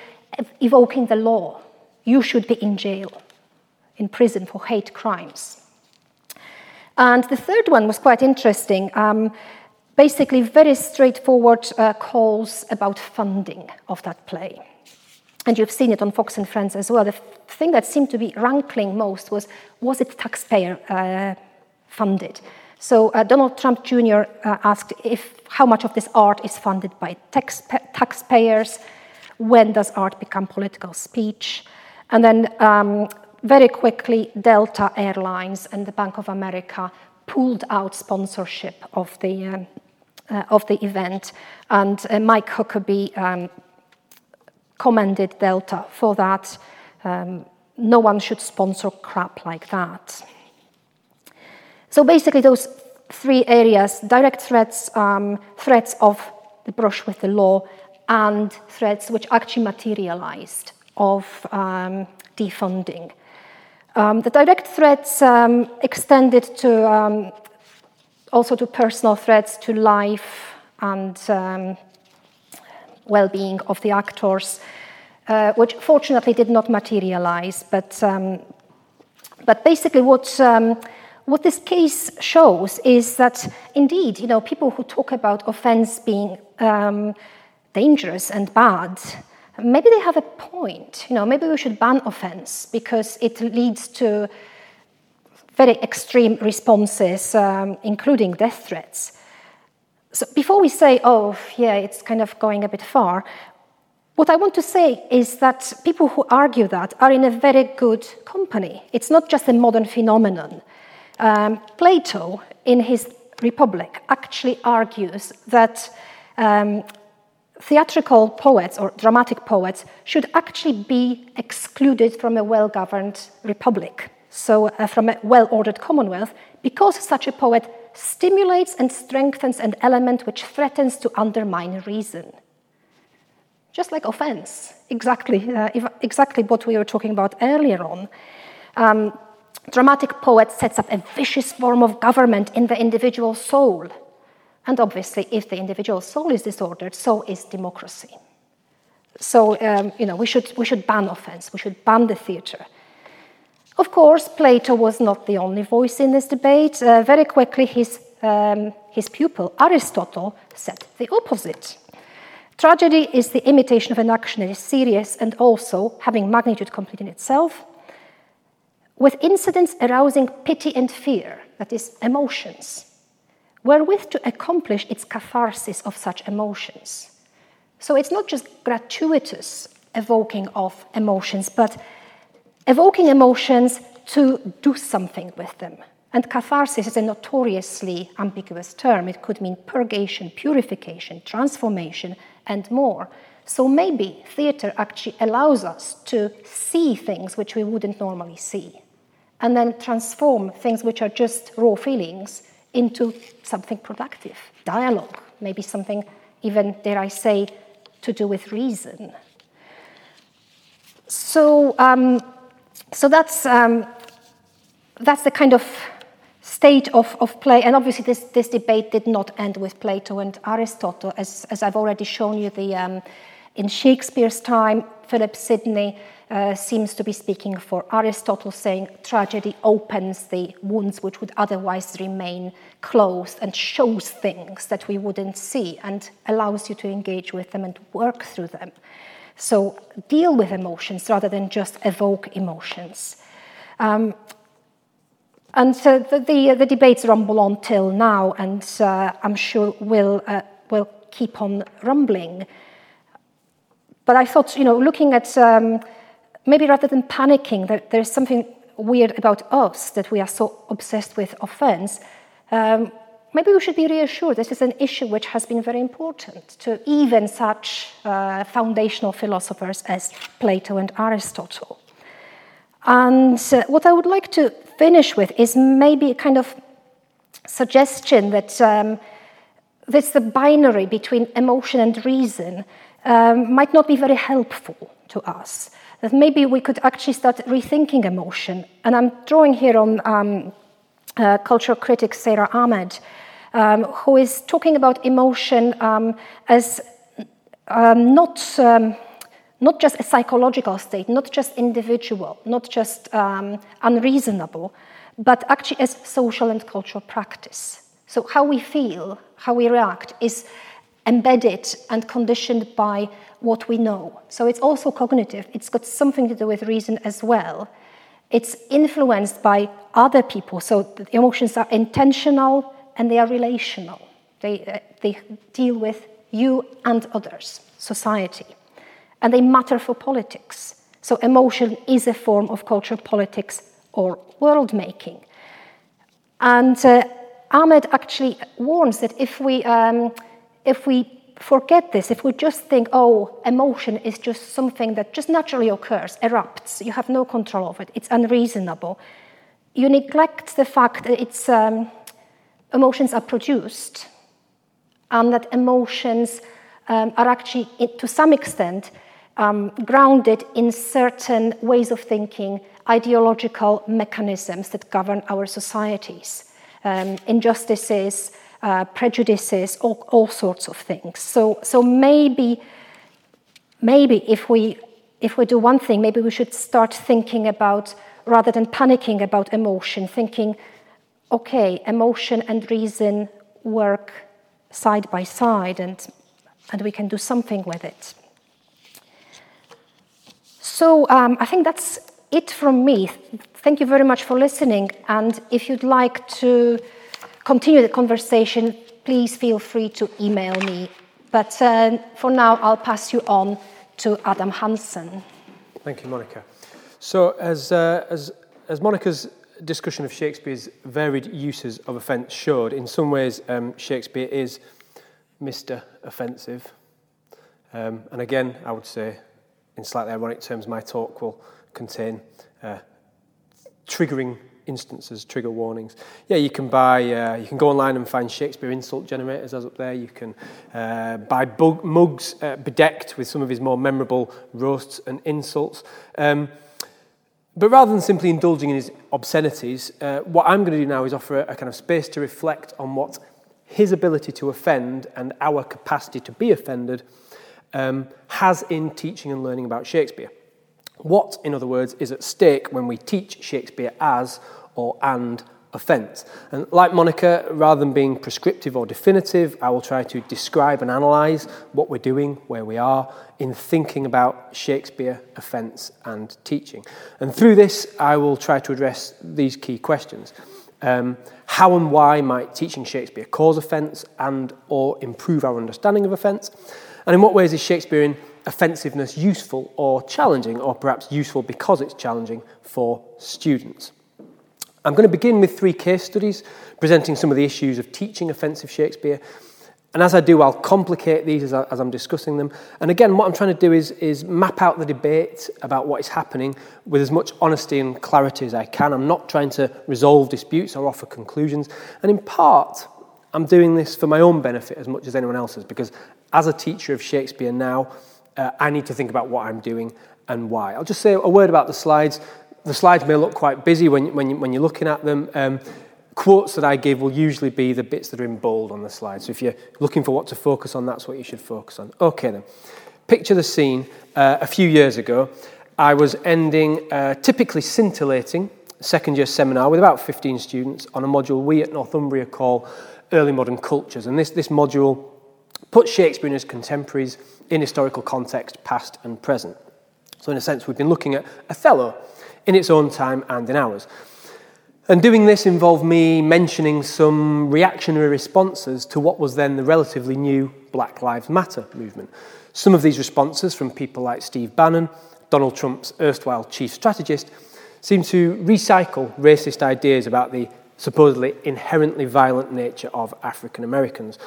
Speaker 1: evoking the law. You should be in jail, in prison for hate crimes. And the third one was quite interesting. Um, basically, very straightforward uh, calls about funding of that play. And you've seen it on Fox and Friends as well. The thing that seemed to be rankling most was was it taxpayer uh, funded. So uh, Donald Trump Jr. Uh, asked if how much of this art is funded by tax, taxpayers. When does art become political speech? And then um, very quickly, Delta Airlines and the Bank of America pulled out sponsorship of the um, uh, of the event, and uh, Mike Huckabee um, commended Delta for that. Um, no one should sponsor crap like that. So basically, those three areas direct threats, um, threats of the brush with the law, and threats which actually materialized of um, defunding. Um, the direct threats um, extended to um, also to personal threats to life and um, well being of the actors, uh, which fortunately did not materialize. But, but basically, what what this case shows is that indeed, you know, people who talk about offense being um, dangerous and bad, maybe they have a point. You know, maybe we should ban offense because it leads to very extreme responses, um, including death threats. So before we say, oh, yeah, it's kind of going a bit far, what I want to say is that people who argue that are in a very good company. It's not just a modern phenomenon. Um, Plato, in his Republic, actually argues that um, theatrical poets or dramatic poets should actually be excluded from a well governed republic, so uh, from a well ordered commonwealth, because such a poet stimulates and strengthens an element which threatens to undermine reason. Just like offense, exactly, uh, exactly what we were talking about earlier on. Um, dramatic poet sets up a vicious form of government in the individual soul. And obviously, if the individual soul is disordered, so is democracy. So, um, you know, we should, we should ban offense, we should ban the theatre. Of course, Plato was not the only voice in this debate. Uh, very quickly, his, um, his pupil, Aristotle, said the opposite. Tragedy is the imitation of an action that is serious and also, having magnitude complete in itself, with incidents arousing pity and fear, that is, emotions, wherewith to accomplish its catharsis of such emotions. So it's not just gratuitous evoking of emotions, but evoking emotions to do something with them. And catharsis is a notoriously ambiguous term. It could mean purgation, purification, transformation, and more. So maybe theatre actually allows us to see things which we wouldn't normally see and then transform things which are just raw feelings into something productive, dialogue, maybe something even, dare I say, to do with reason. So, um, so that's, um, that's the kind of state of, of play. And obviously, this, this debate did not end with Plato and Aristotle. As, as I've already shown you, the, um, in Shakespeare's time, Philip Sidney uh, seems to be speaking for Aristotle, saying tragedy opens the wounds which would otherwise remain closed and shows things that we wouldn't see and allows you to engage with them and work through them. So deal with emotions rather than just evoke emotions. Um, and so the, the, the, debates rumble on till now, and uh, I'm sure will uh, will keep on rumbling. But I thought, you know, looking at um, maybe rather than panicking that there's something weird about us that we are so obsessed with offense, um, maybe we should be reassured. This is an issue which has been very important to even such uh, foundational philosophers as Plato and Aristotle. And uh, what I would like to finish with is maybe a kind of suggestion that um, this the binary between emotion and reason um, might not be very helpful to us that maybe we could actually start rethinking emotion. And I'm drawing here on um, uh, cultural critic Sara Ahmed, um, who is talking about emotion um, as um, not, um, not just a psychological state, not just individual, not just um, unreasonable, but actually as social and cultural practice. So, how we feel, how we react is embedded and conditioned by what we know. So it's also cognitive, it's got something to do with reason as well. It's influenced by other people, so the emotions are intentional and they are relational. They, uh, they deal with you and others, society. And they matter for politics. So emotion is a form of cultural politics or world making. And uh, Ahmed actually warns that if we, um, if we forget this, if we just think, oh, emotion is just something that just naturally occurs, erupts, you have no control of it, it's unreasonable, you neglect the fact that it's, um, emotions are produced and that emotions um, are actually, to some extent, um, grounded in certain ways of thinking, ideological mechanisms that govern our societies. Um, injustices, uh, prejudices, all, all sorts of things. So, so maybe, maybe if we, if we do one thing, maybe we should start thinking about, rather than panicking about emotion, thinking, okay, emotion and reason work side by side and, and we can do something with it. So um, I think that's it from me. Thank you very much for listening. And if you'd like to continue the conversation, please feel free to email me. But uh, for now, I'll pass you on to Adam Hansen.
Speaker 5: Thank you, Monica. So, as, uh, as, as Monica's discussion of Shakespeare's varied uses of offence showed, in some ways, um, Shakespeare is Mr. Offensive. Um, and again, I would say, in slightly ironic terms, my talk will contain uh, triggering instances, trigger warnings. Yeah, you can buy, uh, you can go online and find Shakespeare insult generators as up there. You can uh, buy bug, mugs uh, bedecked with some of his more memorable roasts and insults. Um, but rather than simply indulging in his obscenities, uh, what I'm going to do now is offer a, a kind of space to reflect on what his ability to offend and our capacity to be offended um, has in teaching and learning about Shakespeare. What, in other words, is at stake when we teach Shakespeare as or and offence. And like Monica, rather than being prescriptive or definitive, I will try to describe and analyse what we're doing, where we are, in thinking about Shakespeare, offence, and teaching. And through this, I will try to address these key questions. Um, how and why might teaching Shakespeare cause offence and or improve our understanding of offence? And in what ways is Shakespearean offensiveness useful or challenging, or perhaps useful because it's challenging for students? I'm going to begin with three case studies presenting some of the issues of teaching offensive Shakespeare. And as I do, I'll complicate these as, I, as I'm discussing them. And again, what I'm trying to do is, is map out the debate about what is happening with as much honesty and clarity as I can. I'm not trying to resolve disputes or offer conclusions. And in part, I'm doing this for my own benefit as much as anyone else's, because as a teacher of Shakespeare now, uh, I need to think about what I'm doing and why. I'll just say a word about the slides the slides may look quite busy when, when, you, when you're looking at them. Um, quotes that I give will usually be the bits that are in bold on the slide. So if you're looking for what to focus on, that's what you should focus on. Okay then. picture the scene uh, a few years ago. I was ending a typically scintillating second year seminar with about 15 students on a module we at Northumbria call Early Modern Cultures. And this, this module puts Shakespeare and his contemporaries in historical context, past and present. So, in a sense, we've been looking at Othello in its own time and in ours. And doing this involved me mentioning some reactionary responses to what was then the relatively new Black Lives Matter movement. Some of these responses from people like Steve Bannon, Donald Trump's erstwhile chief strategist, seem to recycle racist ideas about the supposedly inherently violent nature of African Americans.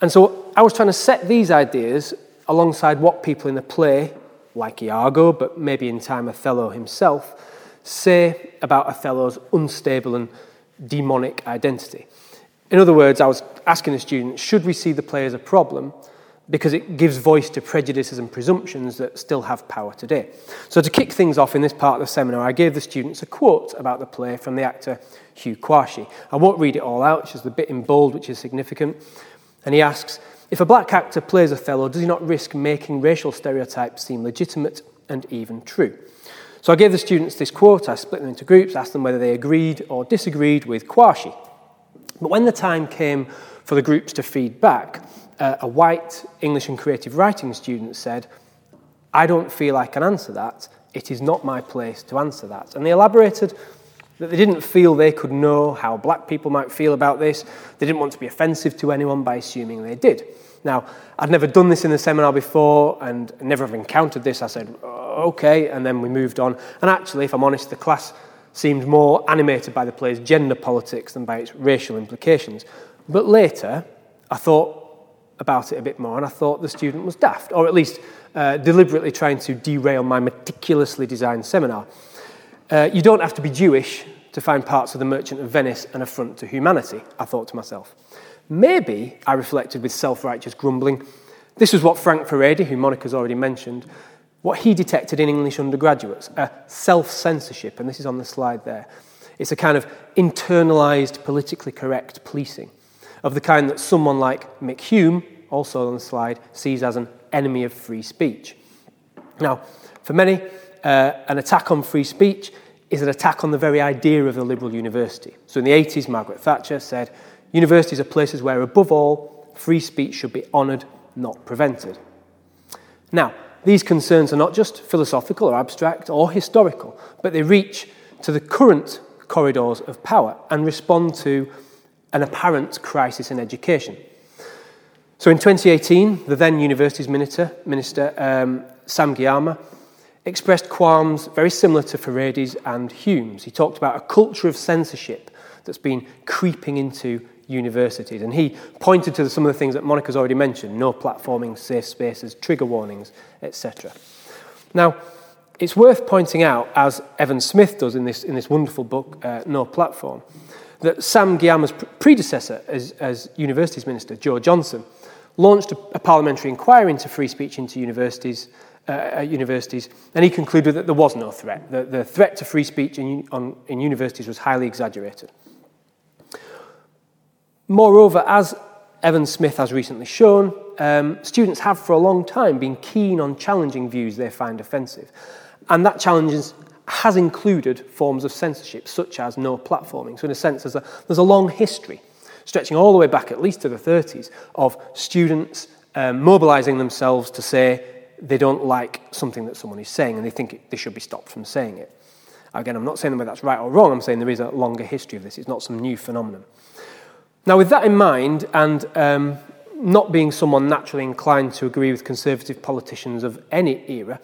Speaker 5: And so I was trying to set these ideas alongside what people in the play, like Iago, but maybe in time Othello himself, say about Othello's unstable and demonic identity. In other words, I was asking the students should we see the play as a problem because it gives voice to prejudices and presumptions that still have power today. So, to kick things off in this part of the seminar, I gave the students a quote about the play from the actor Hugh Quarshie. I won't read it all out, it's just the bit in bold which is significant. And he asks If a black actor plays Othello, does he not risk making racial stereotypes seem legitimate and even true? So, I gave the students this quote, I split them into groups, asked them whether they agreed or disagreed with Quarshie. But when the time came for the groups to feed back, uh, a white English and creative writing student said, I don't feel I can answer that. It is not my place to answer that. And they elaborated that they didn't feel they could know how black people might feel about this. They didn't want to be offensive to anyone by assuming they did. Now, I'd never done this in a seminar before and never have encountered this. I said, okay, and then we moved on. And actually, if I'm honest, the class seemed more animated by the play's gender politics than by its racial implications. But later, I thought, about it a bit more, and I thought the student was daft, or at least uh, deliberately trying to derail my meticulously designed seminar. Uh, you don't have to be Jewish to find parts of The Merchant of Venice an affront to humanity, I thought to myself. Maybe, I reflected with self righteous grumbling, this was what Frank Furedi, who Monica's already mentioned, what he detected in English undergraduates a self censorship, and this is on the slide there. It's a kind of internalized, politically correct policing of the kind that someone like Mick Hume, also on the slide, sees as an enemy of free speech. Now, for many, uh, an attack on free speech is an attack on the very idea of the liberal university. So in the 80s, Margaret Thatcher said, universities are places where, above all, free speech should be honoured, not prevented. Now, these concerns are not just philosophical or abstract or historical, but they reach to the current corridors of power and respond to an apparent crisis in education. So in 2018, the then Universities Minister, Minister um, Sam Gyimah, expressed qualms very similar to Furedi's and Hume's. He talked about a culture of censorship that's been creeping into universities. And he pointed to some of the things that Monica's already mentioned no platforming, safe spaces, trigger warnings, etc. Now, it's worth pointing out, as Evan Smith does in this, in this wonderful book, uh, No Platform, that Sam Gyimah's predecessor as, as Universities Minister, Jo Johnson, launched a, a parliamentary inquiry into free speech into universities, uh, universities, and he concluded that there was no threat. The, the threat to free speech in, on, in universities was highly exaggerated. Moreover, as Evan Smith has recently shown, um, students have for a long time been keen on challenging views they find offensive. And that challenge is, has included forms of censorship, such as no platforming. So, in a sense, there's a, there's a long history, stretching all the way back at least to the 30s, of students um, mobilizing themselves to say they don't like something that someone is saying and they think it, they should be stopped from saying it. Again, I'm not saying whether that's right or wrong, I'm saying there is a longer history of this. It's not some new phenomenon. Now, with that in mind, and um, not being someone naturally inclined to agree with conservative politicians of any era,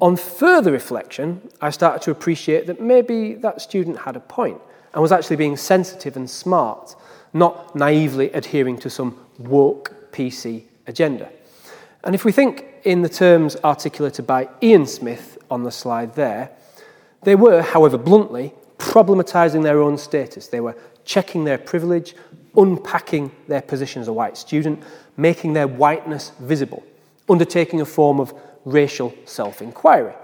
Speaker 5: on further reflection, I started to appreciate that maybe that student had a point and was actually being sensitive and smart, not naively adhering to some woke PC agenda. And if we think in the terms articulated by Ian Smith on the slide there, they were, however bluntly, problematising their own status. They were checking their privilege, unpacking their position as a white student, making their whiteness visible, undertaking a form of racial self inquiry.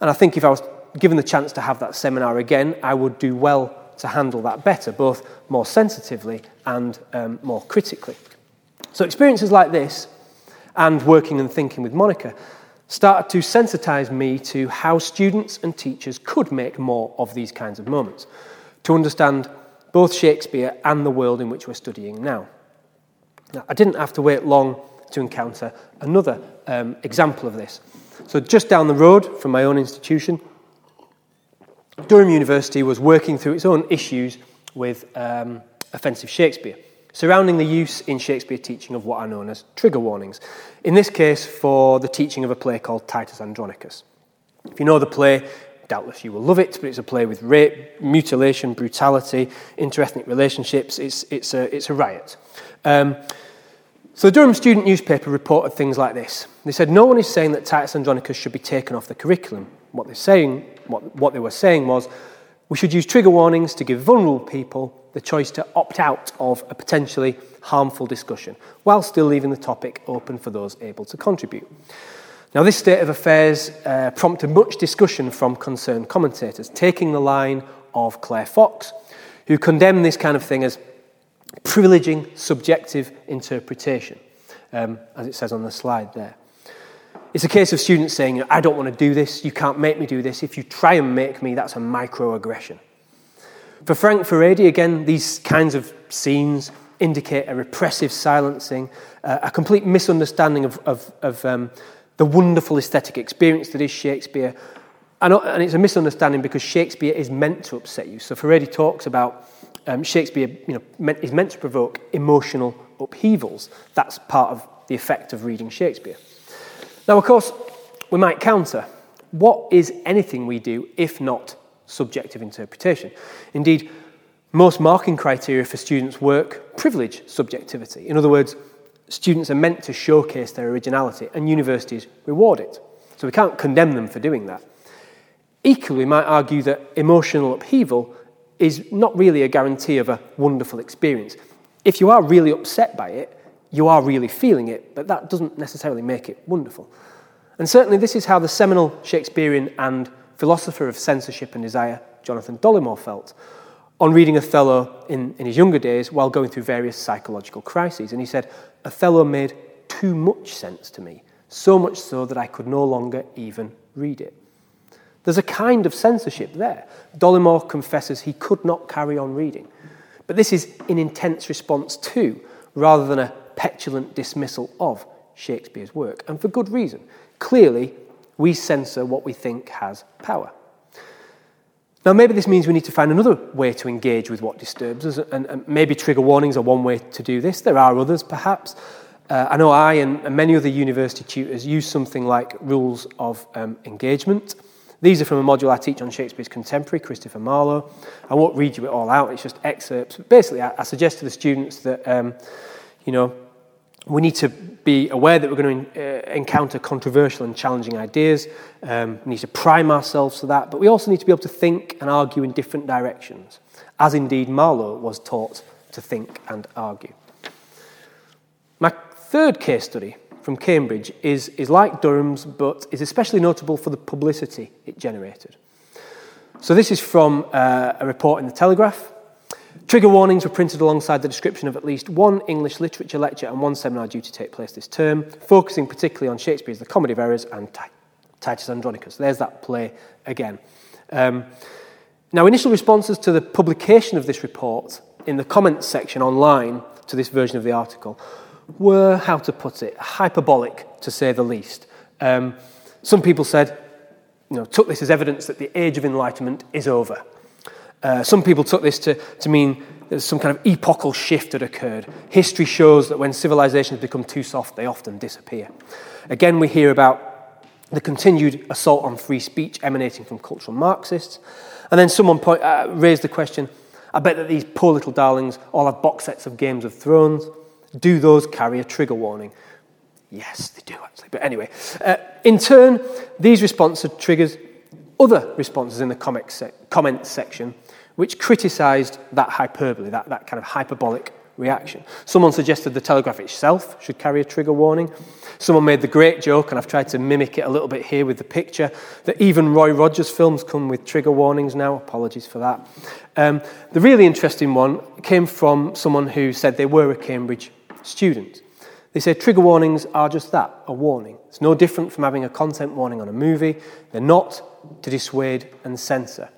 Speaker 5: And I think if I was given the chance to have that seminar again, I would do well to handle that better, both more sensitively and um, more critically. So, experiences like this and working and thinking with Monica, started to sensitize me to how students and teachers could make more of these kinds of moments, to understand both Shakespeare and the world in which we're studying now. Now, I didn't have to wait long to encounter another um, example of this. So, just down the road from my own institution, Durham University was working through its own issues with um, offensive Shakespeare, surrounding the use in Shakespeare teaching of what are known as trigger warnings. In this case, for the teaching of a play called Titus Andronicus. If you know the play, doubtless you will love it, but it's a play with rape, mutilation, brutality, interethnic relationships. It's, it's, a, it's a riot. Um, so the Durham Student newspaper reported things like this. They said, no one is saying that Titus Andronicus should be taken off the curriculum. What they're saying, what, what they were saying was, we should use trigger warnings to give vulnerable people the choice to opt out of a potentially harmful discussion, while still leaving the topic open for those able to contribute. Now, this state of affairs uh, prompted much discussion from concerned commentators, taking the line of Claire Fox, who condemned this kind of thing as privileging subjective interpretation, um, as it says on the slide there. It's a case of students saying, I don't want to do this, you can't make me do this. If you try and make me, that's a microaggression. For Frank Furedi, again, these kinds of scenes indicate a repressive silencing, uh, a complete misunderstanding of, of, of um, the wonderful aesthetic experience that is Shakespeare. And, and it's a misunderstanding because Shakespeare is meant to upset you. So Furedi talks about um, Shakespeare you know, meant, is meant to provoke emotional upheavals. That's part of the effect of reading Shakespeare. Now, of course, we might counter what is anything we do if not subjective interpretation? Indeed, most marking criteria for students' work privilege subjectivity. In other words, students are meant to showcase their originality and universities reward it. So we can't condemn them for doing that. Equally, we might argue that emotional upheaval is not really a guarantee of a wonderful experience. If you are really upset by it, you are really feeling it, but that doesn't necessarily make it wonderful. And certainly, this is how the seminal Shakespearean and philosopher of censorship and desire, Jonathan Dollimore, felt on reading Othello in, in his younger days while going through various psychological crises. And he said, Othello made too much sense to me, so much so that I could no longer even read it. There's a kind of censorship there. Dollimore confesses he could not carry on reading. But this is in intense response to, rather than a petulant dismissal of Shakespeare's work, and for good reason. Clearly, we censor what we think has power. Now, maybe this means we need to find another way to engage with what disturbs us, and, and maybe trigger warnings are one way to do this. There are others, perhaps. Uh, I know I and, and, many other university tutors use something like rules of um, engagement. These are from a module I teach on Shakespeare's contemporary, Christopher Marlowe. I won't read you it all out, it's just excerpts. But basically, I, I suggest to the students that, um, you know, we need to be aware that we're going to uh, encounter controversial and challenging ideas. Um, we need to prime ourselves for that, but we also need to be able to think and argue in different directions, as indeed Marlowe was taught to think and argue. My third case study from Cambridge is, is like Durham's, but is especially notable for the publicity it generated. So, this is from uh, a report in the Telegraph Trigger warnings were printed alongside the description of at least one English literature lecture and one seminar due to take place this term, focusing particularly on Shakespeare's The Comedy of Errors and Titus Andronicus. There's that play again. Um, now, initial responses to the publication of this report in the comments section online to this version of the article were, how to put it, hyperbolic to say the least. Um, some people said, you know, took this as evidence that the age of enlightenment is over. Uh, some people took this to, to mean some kind of epochal shift that occurred. History shows that when civilizations become too soft, they often disappear. Again, we hear about the continued assault on free speech emanating from cultural Marxists. And then someone point, uh, raised the question I bet that these poor little darlings all have box sets of Games of Thrones. Do those carry a trigger warning? Yes, they do actually. But anyway, uh, in turn, these responses triggers other responses in the comments section which criticised that hyperbole, that, that kind of hyperbolic reaction. Someone suggested the Telegraph itself should carry a trigger warning. Someone made the great joke, and I've tried to mimic it a little bit here with the picture, that even Roy Rogers films come with trigger warnings now. Apologies for that. Um, the really interesting one came from someone who said they were a Cambridge student. They say trigger warnings are just that, a warning. It's no different from having a content warning on a movie. They're not to dissuade and censor.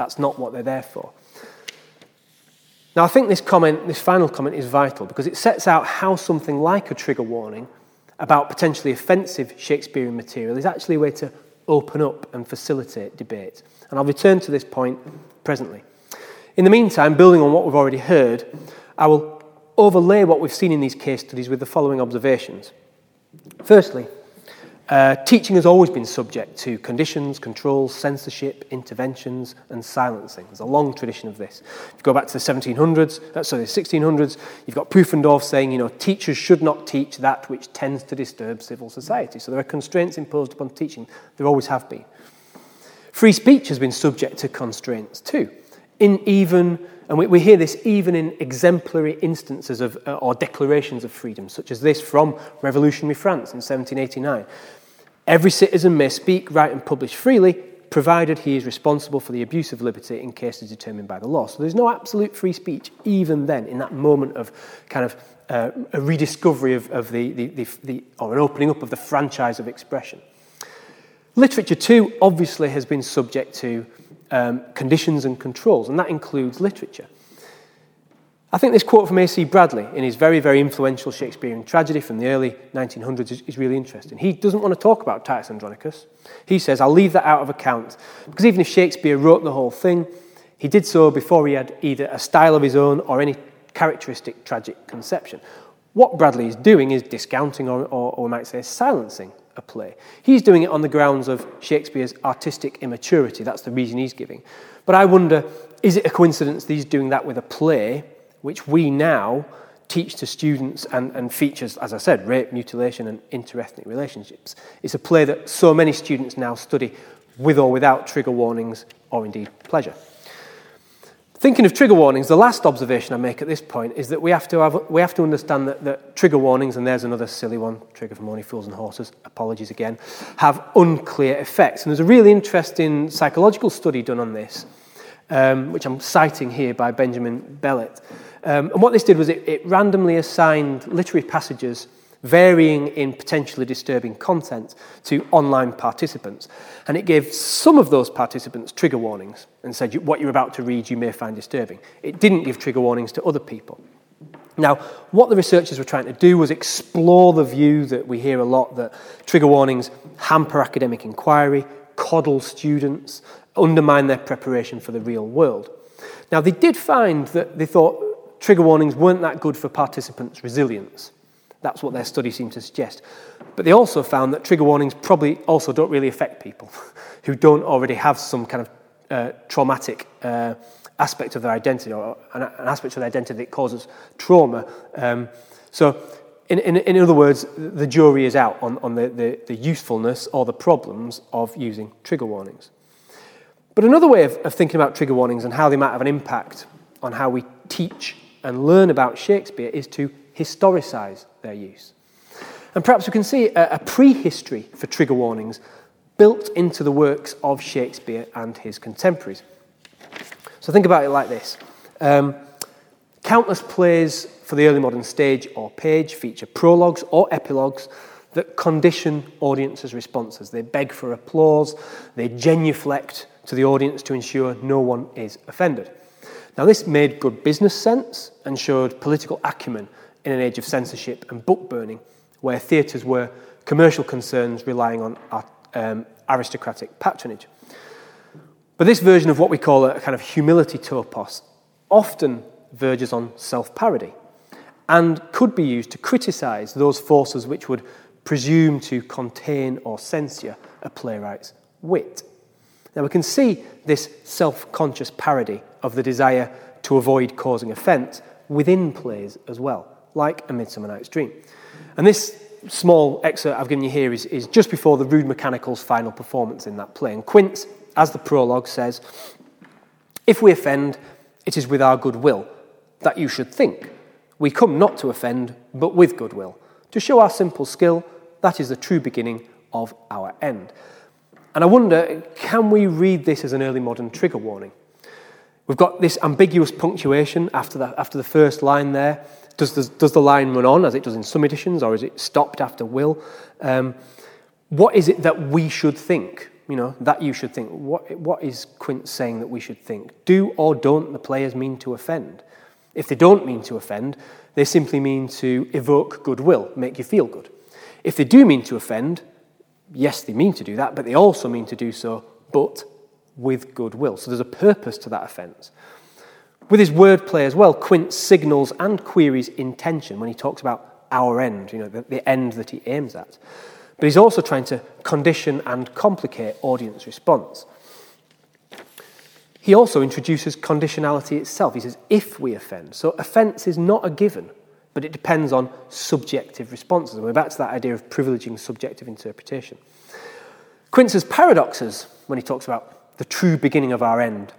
Speaker 5: That's not what they're there for. Now, I think this comment, this final comment, is vital because it sets out how something like a trigger warning about potentially offensive Shakespearean material is actually a way to open up and facilitate debate. And I'll return to this point presently. In the meantime, building on what we've already heard, I will overlay what we've seen in these case studies with the following observations. Firstly, uh, teaching has always been subject to conditions, controls, censorship, interventions, and silencing. There's a long tradition of this. If you go back to the 1700s, uh, sorry, the 1600s, you've got Pufendorf saying, you know, teachers should not teach that which tends to disturb civil society. So there are constraints imposed upon teaching. There always have been. Free speech has been subject to constraints too. In even, and we, hear this even in exemplary instances of, uh, or declarations of freedom, such as this from revolutionary France in 1789. Every citizen may speak, write, and publish freely, provided he is responsible for the abuse of liberty in cases determined by the law. So there's no absolute free speech, even then, in that moment of kind of uh, a rediscovery of, of the, the, the, the, or an opening up of the franchise of expression. Literature, too, obviously has been subject to um, conditions and controls, and that includes literature. I think this quote from A.C. Bradley in his very, very influential Shakespearean tragedy from the early 1900s is, is, really interesting. He doesn't want to talk about Titus Andronicus. He says, I'll leave that out of account, because even if Shakespeare wrote the whole thing, he did so before he had either a style of his own or any characteristic tragic conception. What Bradley is doing is discounting, or, or, or we might say silencing, a play. He's doing it on the grounds of Shakespeare's artistic immaturity. That's the reason he's giving. But I wonder, is it a coincidence that he's doing that with a play which we now teach to students and, and features, as I said, rape, mutilation, and interethnic relationships. It's a play that so many students now study with or without trigger warnings or indeed pleasure. Thinking of trigger warnings, the last observation I make at this point is that we have to, have, we have to understand that, that trigger warnings, and there's another silly one, trigger for morning fools and horses, apologies again, have unclear effects. And there's a really interesting psychological study done on this, um, which I'm citing here by Benjamin Bellet. Um, and what this did was it, it randomly assigned literary passages varying in potentially disturbing content to online participants. And it gave some of those participants trigger warnings and said, what you're about to read you may find disturbing. It didn't give trigger warnings to other people. Now, what the researchers were trying to do was explore the view that we hear a lot that trigger warnings hamper academic inquiry, coddle students, undermine their preparation for the real world. Now, they did find that they thought trigger warnings weren't that good for participants' resilience. That's what their study seemed to suggest. But they also found that trigger warnings probably also don't really affect people *laughs* who don't already have some kind of uh, traumatic uh, aspect of their identity or an, an, aspect of their identity that causes trauma. Um, so, in, in, in, other words, the jury is out on, on the, the, the usefulness or the problems of using trigger warnings. But another way of, of thinking about trigger warnings and how they might have an impact on how we teach and learn about Shakespeare is to historicise their use. And perhaps we can see a, a prehistory for trigger warnings built into the works of Shakespeare and his contemporaries. So think about it like this um, countless plays for the early modern stage or page feature prologues or epilogues that condition audiences' responses. They beg for applause, they genuflect to the audience to ensure no one is offended. Now, this made good business sense and showed political acumen in an age of censorship and book burning, where theatres were commercial concerns relying on um, aristocratic patronage. But this version of what we call a kind of humility topos often verges on self parody and could be used to criticise those forces which would presume to contain or censure a playwright's wit. Now we can see this self conscious parody of the desire to avoid causing offence within plays as well, like A Midsummer Night's Dream. And this small excerpt I've given you here is, is just before the Rude Mechanical's final performance in that play. And Quince, as the prologue says, If we offend, it is with our good will that you should think. We come not to offend, but with goodwill. To show our simple skill, that is the true beginning of our end. And I wonder, can we read this as an early modern trigger warning? We've got this ambiguous punctuation after the, after the first line there, does the, does the line run on as it does in some editions, or is it stopped after will? Um, what is it that we should think? You know, that you should think. What, what is Quince saying that we should think? Do or don't the players mean to offend? If they don't mean to offend, they simply mean to evoke goodwill, make you feel good. If they do mean to offend, yes, they mean to do that, but they also mean to do so, but with goodwill. So there's a purpose to that offence. With his wordplay as well, Quince signals and queries intention when he talks about our end, you know, the, the end that he aims at. But he's also trying to condition and complicate audience response. He also introduces conditionality itself. He says, if we offend. So offence is not a given, but it depends on subjective responses. And we're back to that idea of privileging subjective interpretation. Quince's paradoxes, when he talks about the true beginning of our end,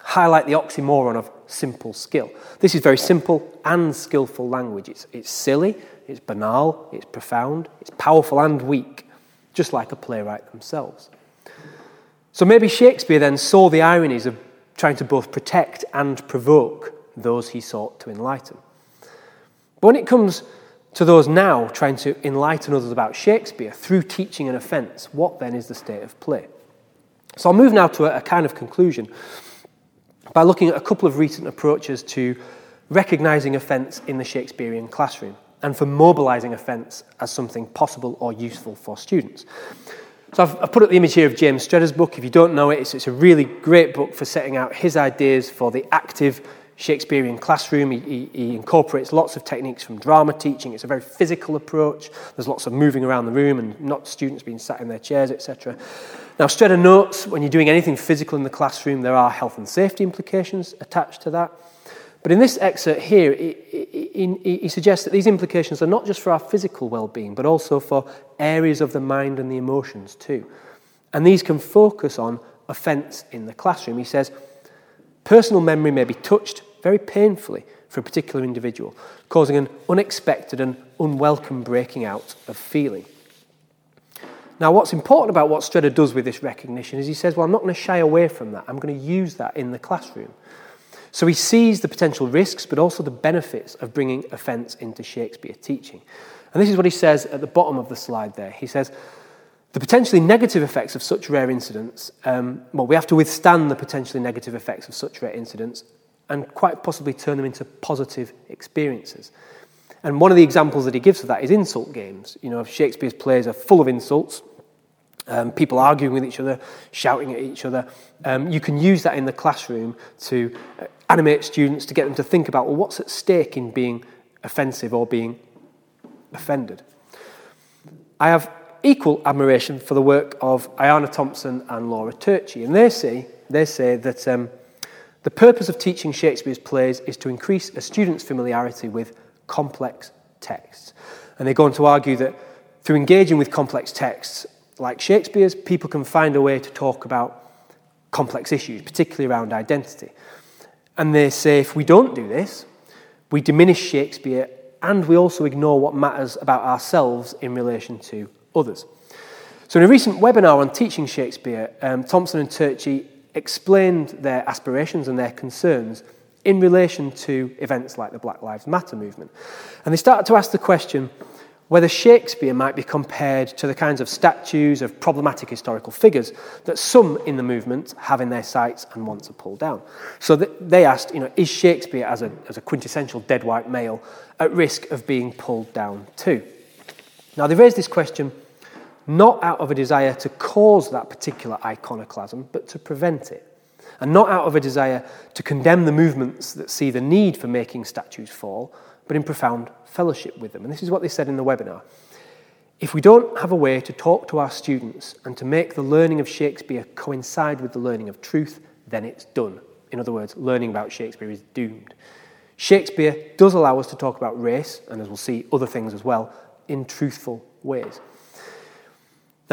Speaker 5: highlight the oxymoron of simple skill. This is very simple and skillful language. It's, it's silly, it's banal, it's profound, it's powerful and weak, just like a playwright themselves. So maybe Shakespeare then saw the ironies of trying to both protect and provoke those he sought to enlighten. But when it comes to those now trying to enlighten others about Shakespeare through teaching an offence, what then is the state of play? So I'll move now to a, kind of conclusion by looking at a couple of recent approaches to recognising offence in the Shakespearean classroom and for mobilising offence as something possible or useful for students. So I've, I've, put up the image here of James Stredder's book. If you don't know it, it's, it's, a really great book for setting out his ideas for the active Shakespearean classroom. He, he, he, incorporates lots of techniques from drama teaching. It's a very physical approach. There's lots of moving around the room and not students being sat in their chairs, etc. Now, Stredder notes when you're doing anything physical in the classroom, there are health and safety implications attached to that. But in this excerpt here, he, he, he suggests that these implications are not just for our physical well being, but also for areas of the mind and the emotions too. And these can focus on offence in the classroom. He says, personal memory may be touched very painfully for a particular individual, causing an unexpected and unwelcome breaking out of feeling. Now, what's important about what Stredder does with this recognition is he says, Well, I'm not going to shy away from that. I'm going to use that in the classroom. So he sees the potential risks, but also the benefits of bringing offence into Shakespeare teaching. And this is what he says at the bottom of the slide there. He says, the potentially negative effects of such rare incidents, um, well, we have to withstand the potentially negative effects of such rare incidents and quite possibly turn them into positive experiences. And one of the examples that he gives of that is insult games. You know, Shakespeare's plays are full of insults, um, people arguing with each other, shouting at each other. Um, you can use that in the classroom to uh, animate students, to get them to think about, well, what's at stake in being offensive or being offended. I have equal admiration for the work of Ayanna Thompson and Laura Turchi, and they say, they say that um, the purpose of teaching Shakespeare's plays is to increase a student's familiarity with complex texts. And they go on to argue that through engaging with complex texts, like Shakespeare's, people can find a way to talk about complex issues, particularly around identity. And they say if we don't do this, we diminish Shakespeare and we also ignore what matters about ourselves in relation to others. So, in a recent webinar on teaching Shakespeare, um, Thompson and Turchi explained their aspirations and their concerns in relation to events like the Black Lives Matter movement. And they started to ask the question whether Shakespeare might be compared to the kinds of statues of problematic historical figures that some in the movement have in their sights and want to pull down. So they asked, you know, is Shakespeare as a, as a quintessential dead white male at risk of being pulled down too? Now they raised this question not out of a desire to cause that particular iconoclasm, but to prevent it. And not out of a desire to condemn the movements that see the need for making statues fall, but in profound fellowship with them. And this is what they said in the webinar. If we don't have a way to talk to our students and to make the learning of Shakespeare coincide with the learning of truth, then it's done. In other words, learning about Shakespeare is doomed. Shakespeare does allow us to talk about race, and as we'll see, other things as well, in truthful ways.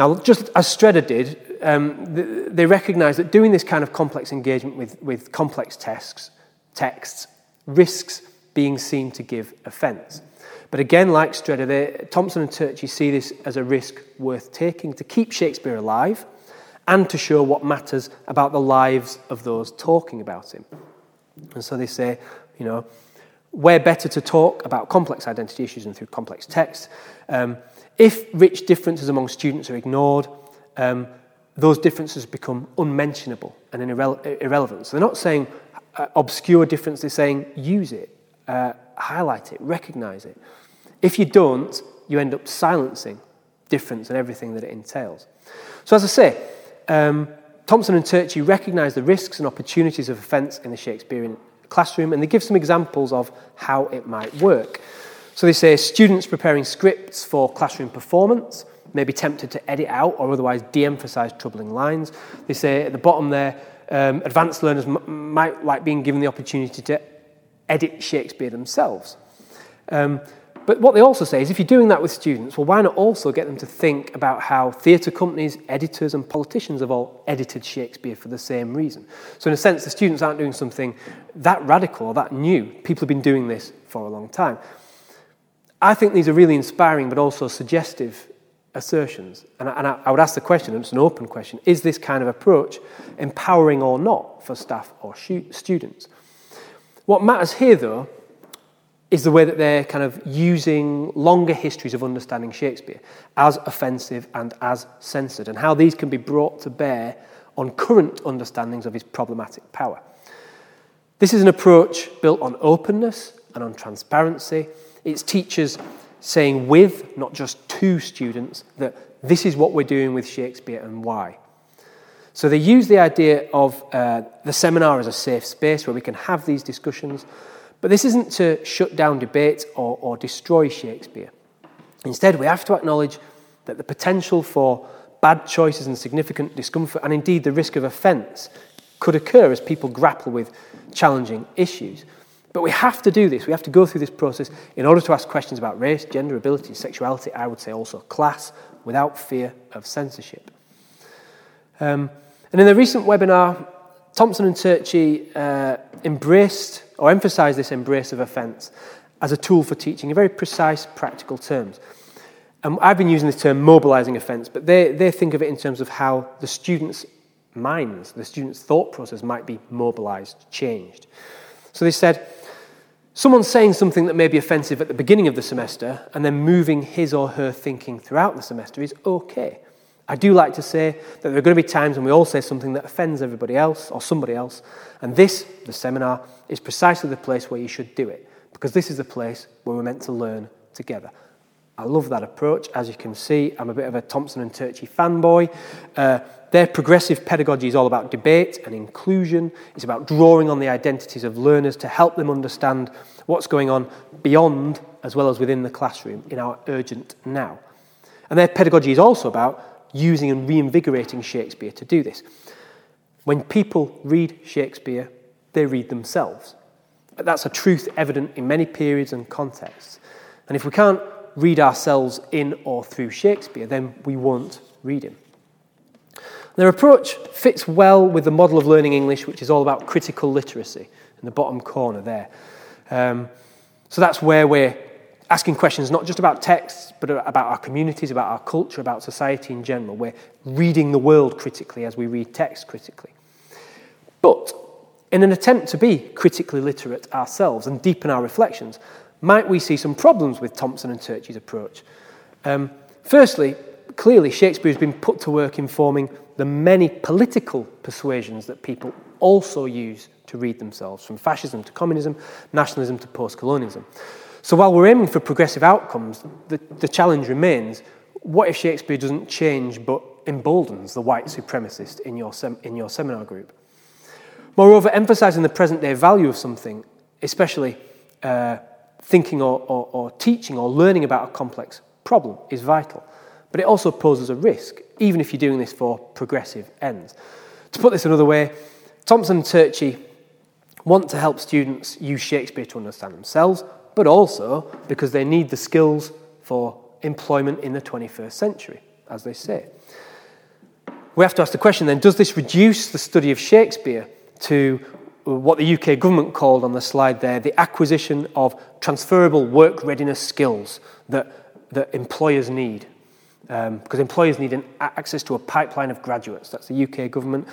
Speaker 5: Now, just as Stredder did, um, they recognise that doing this kind of complex engagement with, with complex texts, texts risks being seen to give offence. But again, like Stredder, they, Thompson and Turchi see this as a risk worth taking to keep Shakespeare alive and to show what matters about the lives of those talking about him. And so they say, you know, where better to talk about complex identity issues and through complex text. Um, if rich differences among students are ignored, um, those differences become unmentionable and irre- irrelevant. So they're not saying uh, obscure difference, they're saying use it, uh, highlight it, recognize it. If you don't, you end up silencing difference and everything that it entails. So, as I say, um, Thompson and Turchi recognise the risks and opportunities of offence in the Shakespearean classroom and they give some examples of how it might work. So, they say students preparing scripts for classroom performance may be tempted to edit out or otherwise de emphasise troubling lines. They say at the bottom there, um, advanced learners m- might like being given the opportunity to edit Shakespeare themselves. Um, but what they also say is if you're doing that with students, well, why not also get them to think about how theatre companies, editors, and politicians have all edited Shakespeare for the same reason? So, in a sense, the students aren't doing something that radical or that new. People have been doing this for a long time. I think these are really inspiring but also suggestive assertions. And I, and I would ask the question, and it's an open question is this kind of approach empowering or not for staff or students? What matters here, though, is the way that they're kind of using longer histories of understanding Shakespeare as offensive and as censored, and how these can be brought to bear on current understandings of his problematic power. This is an approach built on openness and on transparency. It's teachers saying with, not just to students, that this is what we're doing with Shakespeare and why. So they use the idea of uh, the seminar as a safe space where we can have these discussions, but this isn't to shut down debate or, or destroy Shakespeare. Instead, we have to acknowledge that the potential for bad choices and significant discomfort, and indeed the risk of offence, could occur as people grapple with challenging issues. But we have to do this. We have to go through this process in order to ask questions about race, gender, ability, sexuality, I would say also class, without fear of censorship. Um, and in the recent webinar, Thompson and Turchi uh, embraced or emphasised this embrace of offence as a tool for teaching in very precise, practical terms. And I've been using this term mobilising offence, but they, they think of it in terms of how the students' minds, the students' thought process might be mobilised, changed. So they said, someone saying something that may be offensive at the beginning of the semester and then moving his or her thinking throughout the semester is okay. I do like to say that there are going to be times when we all say something that offends everybody else or somebody else, and this, the seminar, is precisely the place where you should do it, because this is the place where we're meant to learn together. I love that approach. As you can see, I'm a bit of a Thompson and Turchi fanboy. Uh, their progressive pedagogy is all about debate and inclusion. It's about drawing on the identities of learners to help them understand what's going on beyond as well as within the classroom in our urgent now. And their pedagogy is also about using and reinvigorating Shakespeare to do this. When people read Shakespeare, they read themselves. That's a truth evident in many periods and contexts. And if we can't read ourselves in or through Shakespeare, then we won't read him. Their approach fits well with the model of learning English, which is all about critical literacy in the bottom corner there. Um, so that's where we're asking questions not just about texts, but about our communities, about our culture, about society in general. We're reading the world critically as we read text critically. But in an attempt to be critically literate ourselves and deepen our reflections, might we see some problems with Thompson and Turchi's approach? Um, firstly, clearly Shakespeare has been put to work informing the many political persuasions that people also use to read themselves, from fascism to communism, nationalism to post colonialism. So while we're aiming for progressive outcomes, the, the challenge remains what if Shakespeare doesn't change but emboldens the white supremacist in your, sem- in your seminar group? Moreover, emphasizing the present day value of something, especially uh, thinking or, or, or teaching or learning about a complex problem, is vital. But it also poses a risk, even if you're doing this for progressive ends. To put this another way, Thompson and Turchi want to help students use Shakespeare to understand themselves, but also because they need the skills for employment in the 21st century, as they say. We have to ask the question then does this reduce the study of Shakespeare to what the UK government called on the slide there the acquisition of transferable work readiness skills that, that employers need? Um, because employers need an access to a pipeline of graduates. That's the UK government.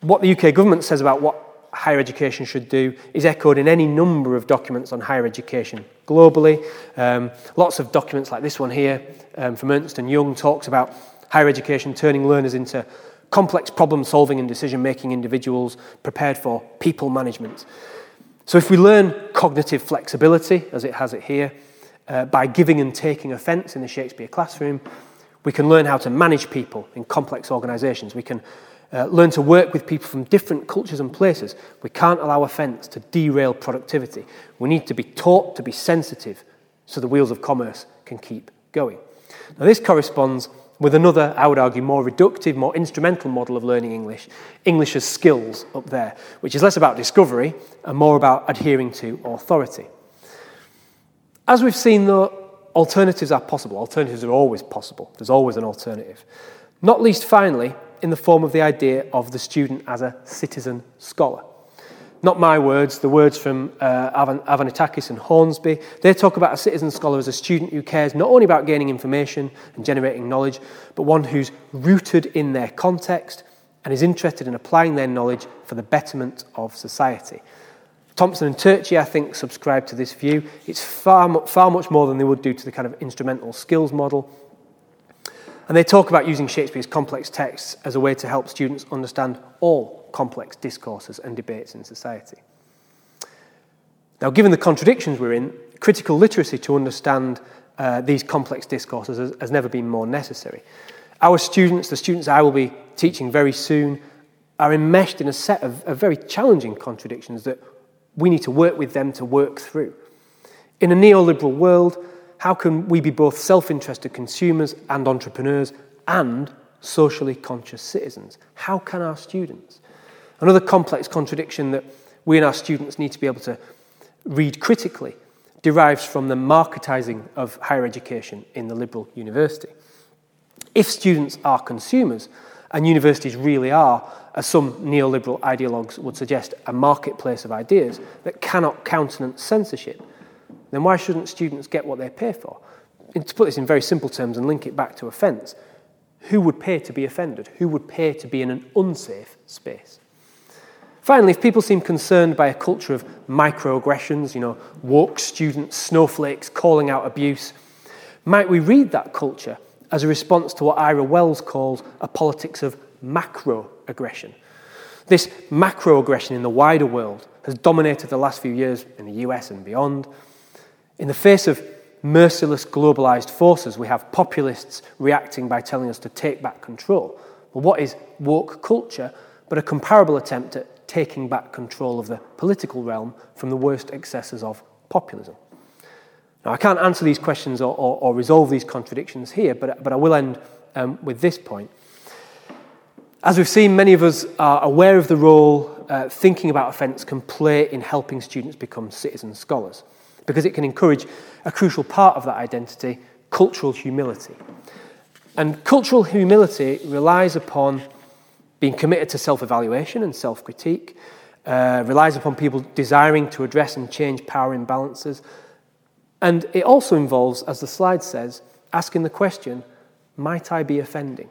Speaker 5: What the UK government says about what higher education should do is echoed in any number of documents on higher education globally. Um, lots of documents like this one here um, from Ernst & Young talks about higher education turning learners into complex problem solving and decision making individuals prepared for people management. So, if we learn cognitive flexibility, as it has it here, uh, by giving and taking offence in the Shakespeare classroom, we can learn how to manage people in complex organisations. We can uh, learn to work with people from different cultures and places. We can't allow offence to derail productivity. We need to be taught to be sensitive so the wheels of commerce can keep going. Now, this corresponds with another, I would argue, more reductive, more instrumental model of learning English, English as skills up there, which is less about discovery and more about adhering to authority. As we've seen, though, alternatives are possible. Alternatives are always possible. There's always an alternative. Not least, finally, in the form of the idea of the student as a citizen scholar. Not my words, the words from uh, Arvanitakis and Hornsby. They talk about a citizen scholar as a student who cares not only about gaining information and generating knowledge, but one who's rooted in their context and is interested in applying their knowledge for the betterment of society. Thompson and Turchi, I think, subscribe to this view. It's far, far much more than they would do to the kind of instrumental skills model. And they talk about using Shakespeare's complex texts as a way to help students understand all complex discourses and debates in society. Now, given the contradictions we're in, critical literacy to understand uh, these complex discourses has, has never been more necessary. Our students, the students I will be teaching very soon, are enmeshed in a set of, of very challenging contradictions that we need to work with them to work through. In a neoliberal world, how can we be both self interested consumers and entrepreneurs and socially conscious citizens? How can our students? Another complex contradiction that we and our students need to be able to read critically derives from the marketising of higher education in the liberal university. If students are consumers, and universities really are, as some neoliberal ideologues would suggest, a marketplace of ideas that cannot countenance censorship, then why shouldn't students get what they pay for? And to put this in very simple terms and link it back to offence, who would pay to be offended? Who would pay to be in an unsafe space? Finally, if people seem concerned by a culture of microaggressions, you know, woke students, snowflakes calling out abuse, might we read that culture as a response to what Ira Wells calls a politics of macroaggression? This macroaggression in the wider world has dominated the last few years in the US and beyond. In the face of merciless globalized forces, we have populists reacting by telling us to take back control. Well, what is woke culture but a comparable attempt at taking back control of the political realm from the worst excesses of populism. Now, I can't answer these questions or, or, or resolve these contradictions here, but, but I will end um, with this point. As we've seen, many of us are aware of the role uh, thinking about offence can play in helping students become citizen scholars, because it can encourage a crucial part of that identity cultural humility. And cultural humility relies upon being committed to self evaluation and self critique, uh, relies upon people desiring to address and change power imbalances. And it also involves, as the slide says, asking the question might I be offending?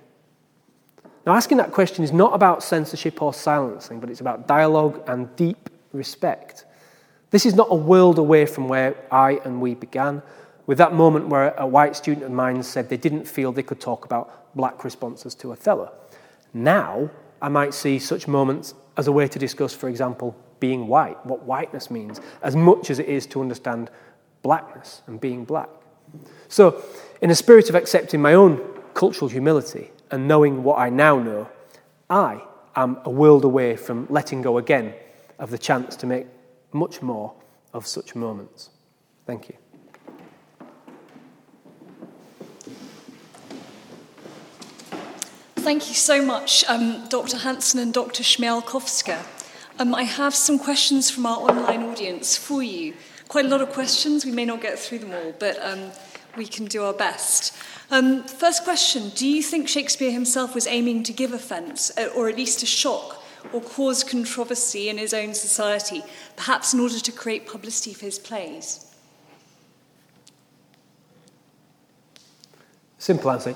Speaker 5: Now, asking that question is not about censorship or silencing, but it's about dialogue and deep respect. This is not a world away from where I and we began, with that moment where a white student of mine said they didn't feel they could talk about black responses to Othello. Now, I might see such moments as a way to discuss, for example, being white, what whiteness means, as much as it is to understand blackness and being black. So, in a spirit of accepting my own cultural humility and knowing what I now know, I am a world away from letting go again of the chance to make much more of such moments. Thank you.
Speaker 6: Thank you so much, um, Dr. Hansen and Dr. Smialkowska. Um, I have some questions from our online audience for you. Quite a lot of questions. We may not get through them all, but um, we can do our best. Um, first question Do you think Shakespeare himself was aiming to give offence, uh, or at least a shock, or cause controversy in his own society, perhaps in order to create publicity for his plays?
Speaker 5: Simple answer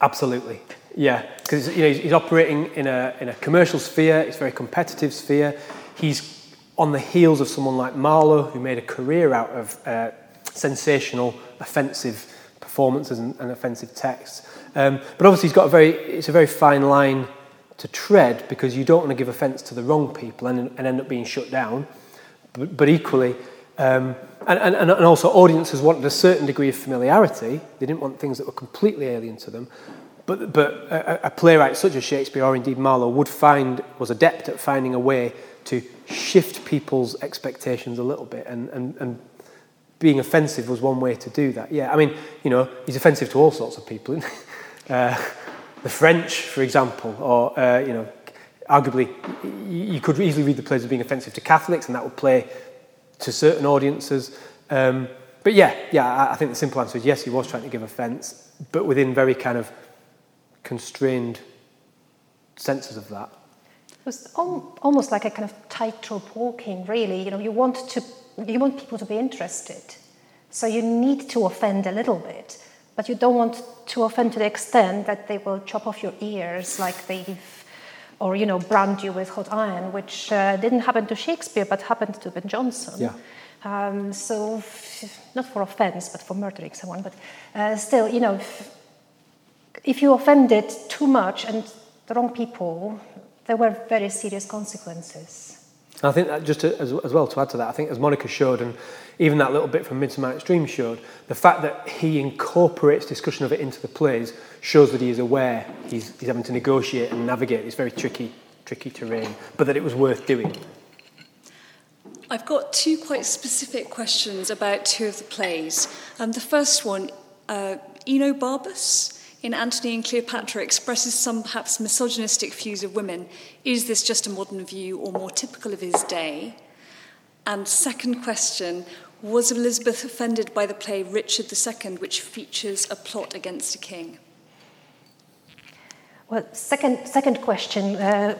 Speaker 5: absolutely. Yeah, because you know, he's, operating in a, in a commercial sphere, it's a very competitive sphere. he's on the heels of someone like Marlowe, who made a career out of uh, sensational, offensive performances and, and offensive texts. Um, but obviously, he's got a very, it's a very fine line to tread because you don't want to give offence to the wrong people and, and end up being shut down. But, but equally, um, and, and, and also audiences wanted a certain degree of familiarity. They didn't want things that were completely alien to them. But, but a, a playwright such as Shakespeare or indeed Marlowe would find, was adept at finding a way to shift people's expectations a little bit and, and, and being offensive was one way to do that. Yeah, I mean, you know, he's offensive to all sorts of people. *laughs* uh, the French, for example, or, uh, you know, arguably, you could easily read the plays as being offensive to Catholics, and that would play to certain audiences. Um, but yeah, yeah, I, I think the simple answer is yes, he was trying to give offence, but within very kind of constrained senses of that.
Speaker 1: It was almost like a kind of tightrope walking, really. You know, you want to, you want people to be interested, so you need to offend a little bit, but you don't want to offend to the extent that they will chop off your ears, like they've or you know brand you with hot iron, which uh, didn't happen to Shakespeare but happened to Ben Jonson.
Speaker 5: Yeah.
Speaker 1: Um, so not for offence, but for murdering someone. But uh, still, you know, if, if you offended too much and the wrong people, there were very serious consequences.
Speaker 5: I think that just to, as, as well to add to that, I think as Monica showed, and even that little bit from Midsummer Night's Dream showed, the fact that he incorporates discussion of it into the plays shows that he is aware he's, he's having to negotiate and navigate this very tricky, tricky terrain, but that it was worth doing.
Speaker 6: I've got two quite specific questions about two of the plays. Um, the first one, uh, Enobarbus in Antony and Cleopatra expresses some perhaps misogynistic views of women. Is this just a modern view or more typical of his day? And second question, was Elizabeth offended by the play Richard II, which features a plot against a king?
Speaker 1: Well, second, second question. Uh,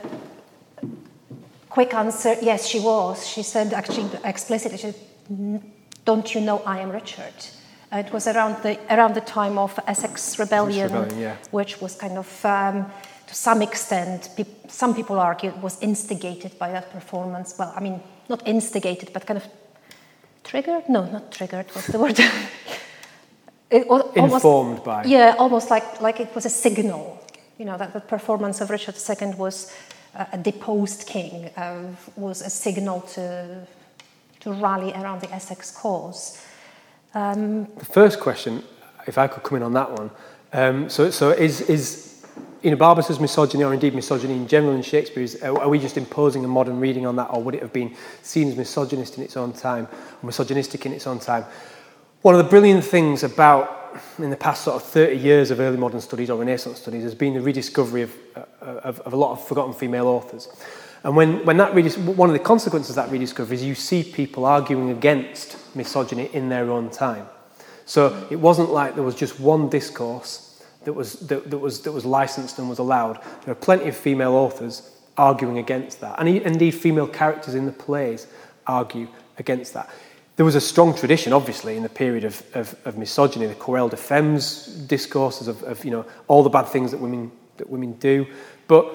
Speaker 1: quick answer yes, she was. She said actually explicitly, she Don't you know I am Richard? Uh, it was around the, around the time of Essex Rebellion, Rebellion yeah. which was kind of, um, to some extent, pe- some people argue was instigated by that performance. Well, I mean, not instigated, but kind of triggered? No, not triggered. What's the word? *laughs*
Speaker 5: it was almost, Informed by.
Speaker 1: Yeah, almost like, like it was a signal you know, that the performance of Richard II was uh, a deposed king, uh, was a signal to, to rally around the Essex cause.
Speaker 5: Um, the first question, if I could come in on that one, um, so, so is, is Enobarbus's misogyny, or indeed misogyny in general in Shakespeare, is, are we just imposing a modern reading on that, or would it have been seen as misogynist in its own time, misogynistic in its own time? One of the brilliant things about in the past sort of 30 years of early modern studies or Renaissance studies has been the rediscovery of, uh, of, of a lot of forgotten female authors. And when, when that redis- one of the consequences of that rediscovery is you see people arguing against misogyny in their own time. So it wasn't like there was just one discourse that was, that, that was, that was licensed and was allowed. There are plenty of female authors arguing against that. And indeed, female characters in the plays argue against that. There was a strong tradition, obviously, in the period of, of, of misogyny, the Querelle des Femmes discourses of, of you know, all the bad things that women, that women do. But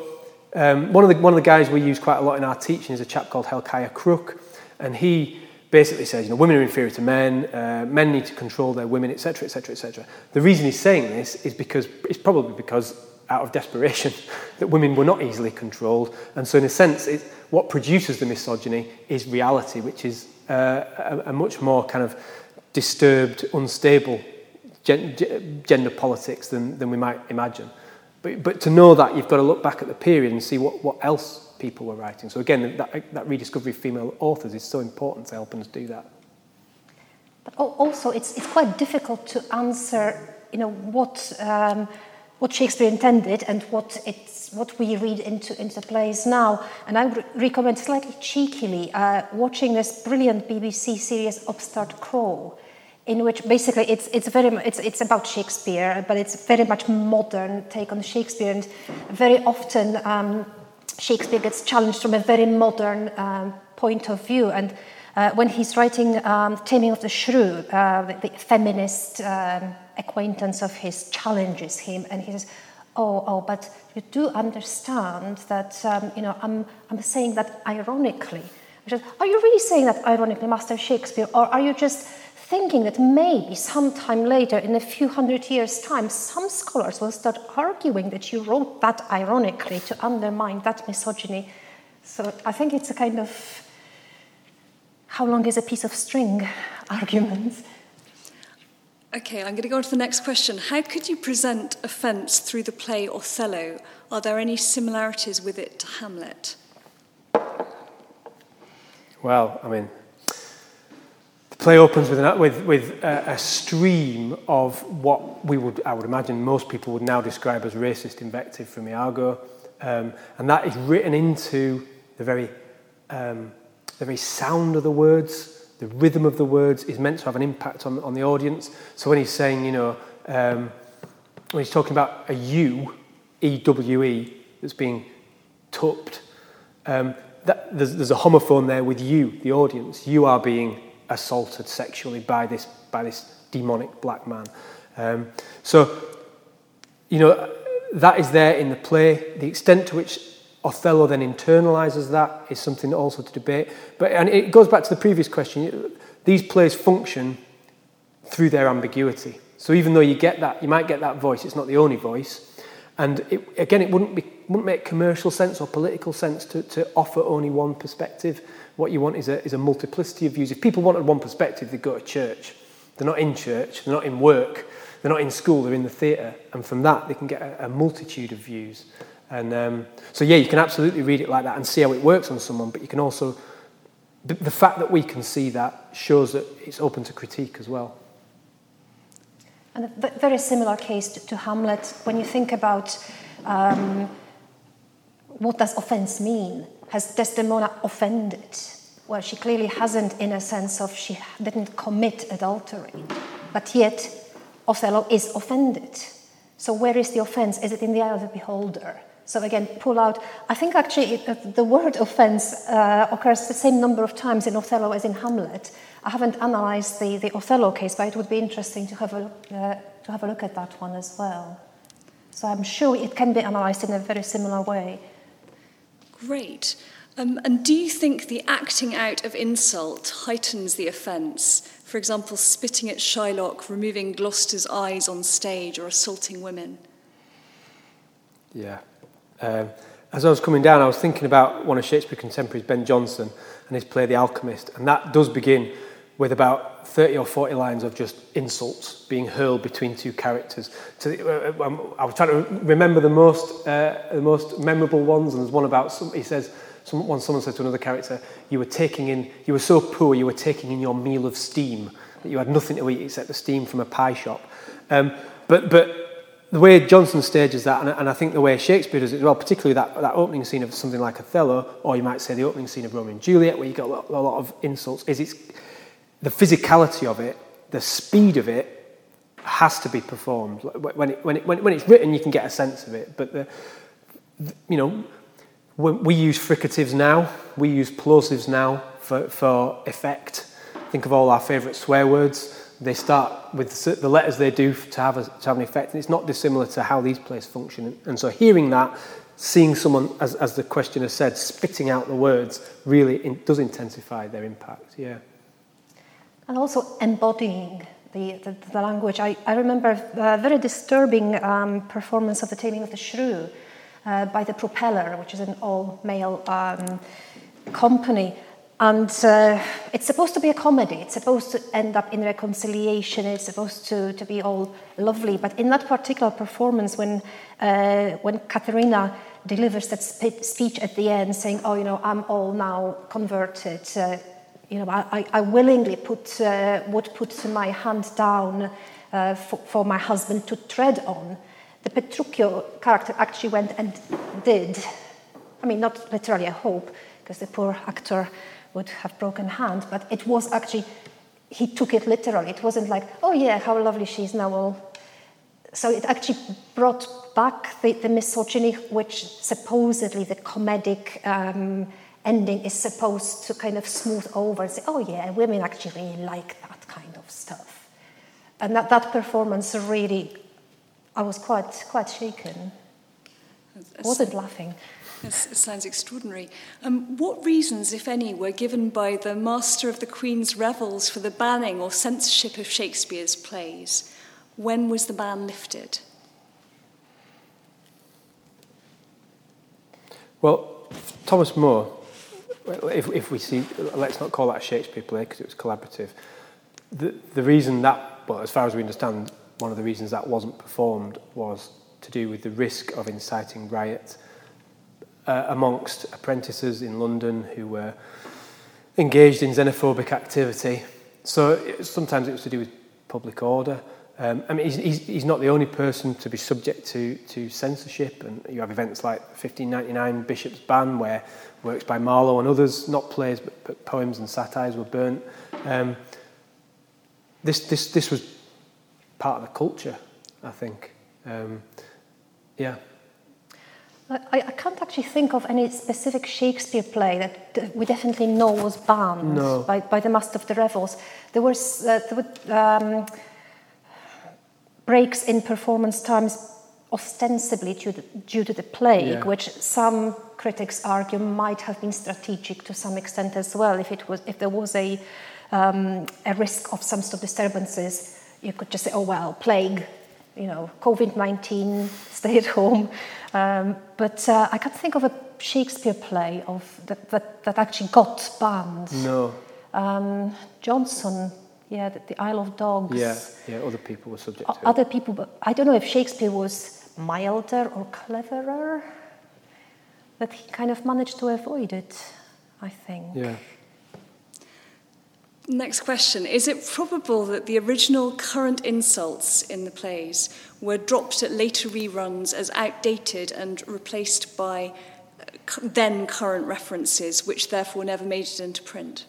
Speaker 5: um, one, of the, one of the guys we use quite a lot in our teaching is a chap called Helkiah Crooke, and he basically says, you know, women are inferior to men, uh, men need to control their women, etc., etc., etc. The reason he's saying this is because it's probably because out of desperation *laughs* that women were not easily controlled, and so in a sense, it, what produces the misogyny is reality, which is uh, a, a much more kind of disturbed, unstable gen- gender politics than, than we might imagine. But, but to know that, you've got to look back at the period and see what, what else people were writing. So again, that, that rediscovery of female authors is so important to helping us do that.
Speaker 1: But also, it's, it's quite difficult to answer, you know, what, um, what Shakespeare intended and what it's what we read into, into plays now. And I would recommend slightly cheekily uh, watching this brilliant BBC series Upstart Crow, in which basically it's, it's, very, it's, it's about Shakespeare, but it's very much modern take on Shakespeare. And very often um, Shakespeare gets challenged from a very modern um, point of view. And uh, when he's writing um, Taming of the Shrew, uh, the, the feminist um, acquaintance of his challenges him, and he says, oh, oh, but you do understand that, um, you know, I'm, I'm saying that ironically. Are you really saying that ironically, Master Shakespeare, or are you just thinking that maybe sometime later, in a few hundred years' time, some scholars will start arguing that you wrote that ironically to undermine that misogyny? So I think it's a kind of how long is a piece of string *laughs* argument.
Speaker 6: Okay, I'm going to go on to the next question. How could you present offence through the play Othello? Are there any similarities with it to Hamlet?
Speaker 5: Well, I mean, the play opens with, an, with, with a, a stream of what we would, I would imagine, most people would now describe as racist invective from Iago, um, and that is written into the very, um, the very sound of the words, the rhythm of the words is meant to have an impact on, on the audience. So when he's saying, you know, um, when he's talking about a U, E-W-E, that's being tupped, um, that, there's, there's a homophone there with you, the audience. You are being assaulted sexually by this, by this demonic black man. Um, so, you know, that is there in the play. The extent to which Othello then internalizes that is something also to debate. But and it goes back to the previous question. These plays function through their ambiguity. So even though you get that, you might get that voice. It's not the only voice. And it, again, it wouldn't, be, wouldn't make commercial sense or political sense to, to offer only one perspective. What you want is a, is a multiplicity of views. If people wanted one perspective, they'd go to church. They're not in church, they're not in work, they're not in school, they're in the theatre. And from that, they can get a, a multitude of views. And um, so, yeah, you can absolutely read it like that and see how it works on someone, but you can also, the, the fact that we can see that shows that it's open to critique as well.
Speaker 1: And a very similar case to, Hamlet, when you think about um, what does offense mean? Has Desdemona offended? Well, she clearly hasn't in a sense of she didn't commit adultery, but yet Othello is offended. So where is the offense? Is it in the eye of the beholder? So again, pull out. I think actually it, uh, the word offense uh, occurs the same number of times in Othello as in Hamlet. I haven't analyzed the, the Othello case, but it would be interesting to have, a, uh, to have a look at that one as well. So I'm sure it can be analysed in a very similar way.
Speaker 6: Great. Um, and do you think the acting out of insult heightens the offence? For example, spitting at Shylock, removing Gloucester's eyes on stage, or assaulting women?
Speaker 5: Yeah. Um, as I was coming down, I was thinking about one of Shakespeare's contemporaries, Ben Jonson, and his play The Alchemist. And that does begin with about 30 or 40 lines of just insults being hurled between two characters. Uh, um, I was trying to remember the most, uh, the most memorable ones, and there's one about, some, he says, someone, someone said to another character, you were taking in, you were so poor, you were taking in your meal of steam, that you had nothing to eat except the steam from a pie shop. Um, but, but the way Jonson stages that, and, and I think the way Shakespeare does it as well, particularly that, that opening scene of something like Othello, or you might say the opening scene of Romeo and Juliet, where you get a lot, a lot of insults, is it's the physicality of it, the speed of it, has to be performed. When, it, when, it, when, it's written, you can get a sense of it, but the you know, we use fricatives now, we use plosives now for, for effect. Think of all our favourite swear words. They start with the letters they do to have, a, to have an effect, and it's not dissimilar to how these plays function. And so, hearing that, seeing someone, as, as the questioner said, spitting out the words, really in, does intensify their impact. Yeah
Speaker 1: and also embodying the, the, the language. I, I remember a very disturbing um, performance of The Taming of the Shrew uh, by The Propeller, which is an all male um, company. And uh, it's supposed to be a comedy. It's supposed to end up in reconciliation. It's supposed to, to be all lovely. But in that particular performance, when, uh, when Katharina delivers that speech at the end saying, Oh, you know, I'm all now converted, uh, you know, I, I willingly put, uh, would put my hand down uh, for, for my husband to tread on. The Petruchio character actually went and did. I mean, not literally, I hope, because the poor actor would have broken hand, but it was actually, he took it literally. It wasn't like, oh yeah, how lovely she is now. So it actually brought back the, the misogyny, which supposedly the comedic um, ending is supposed to kind of smooth over and say, oh yeah, women actually really like that kind of stuff. And that, that performance really, I was quite, quite shaken. I wasn't laughing.
Speaker 6: This, it sounds extraordinary. Um, what reasons, if any, were given by the Master of the Queen's Revels for the banning or censorship of Shakespeare's plays? When was the ban lifted?
Speaker 5: Well, Thomas More, if, if we see, let's not call that a Shakespeare play because it was collaborative. The, the reason that, well, as far as we understand, one of the reasons that wasn't performed was to do with the risk of inciting riot uh, amongst apprentices in London who were engaged in xenophobic activity. So it, sometimes it was to do with public order. Um, I mean, he's, he's, he's not the only person to be subject to, to censorship, and you have events like 1599 Bishop's Ban, where works by Marlowe and others, not plays but, but poems and satires, were burnt. Um, this, this, this was part of the culture, I think. Um, yeah.
Speaker 1: I, I can't actually think of any specific Shakespeare play that we definitely know was banned
Speaker 5: no.
Speaker 1: by, by the Master of the Revels. There was uh, there were um, breaks in performance times ostensibly due to, due to the plague, yeah. which some critics argue might have been strategic to some extent as well. If it was, if there was a um, a risk of some sort of disturbances, you could just say, "Oh well, plague, you know, COVID 19, *laughs* stay at home. Um, but uh, I can't think of a Shakespeare play of that, that, that actually got banned.
Speaker 5: No.
Speaker 1: Um, Jonson, yeah, the, the, Isle of Dogs.
Speaker 5: Yeah, yeah, other people were subject to
Speaker 1: Other people, but I don't know if Shakespeare was milder or cleverer, but he kind of managed to avoid it, I think.
Speaker 5: Yeah.
Speaker 6: Next question. Is it probable that the original current insults in the plays were dropped at later reruns as outdated and replaced by uh, then current references, which therefore never made it into print?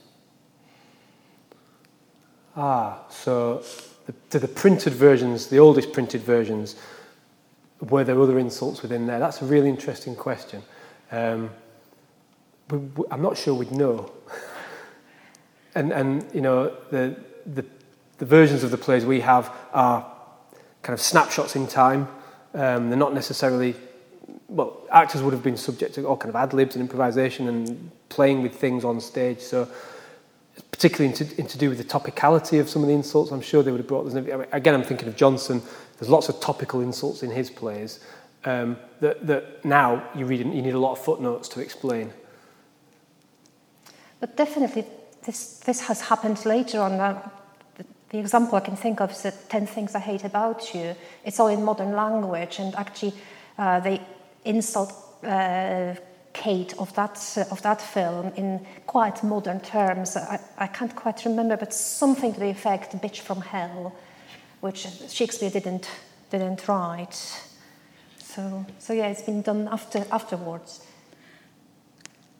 Speaker 5: Ah, so the, the printed versions, the oldest printed versions, were there other insults within there? That's a really interesting question. Um, we, we, I'm not sure we'd know. *laughs* and, and you know, the, the, the versions of the plays we have are kind of snapshots in time. Um, they're not necessarily, well, actors would have been subject to all kind of ad libs and improvisation and playing with things on stage. So, particularly in to, in to do with the topicality of some of the insults, I'm sure they would have brought. Mean, again, I'm thinking of Jonson. There's lots of topical insults in his plays um, that, that now you read, you need a lot of footnotes to explain.
Speaker 1: But definitely, this, this has happened later on. Uh, the, the, example I can think of is the 10 Things I Hate About You. It's all in modern language, and actually, uh, they insult uh, Kate of that, uh, of that film in quite modern terms. I, I can't quite remember, but something to the effect, bitch from hell, which Shakespeare didn't, didn't write. So, so yeah, it's been done after, afterwards.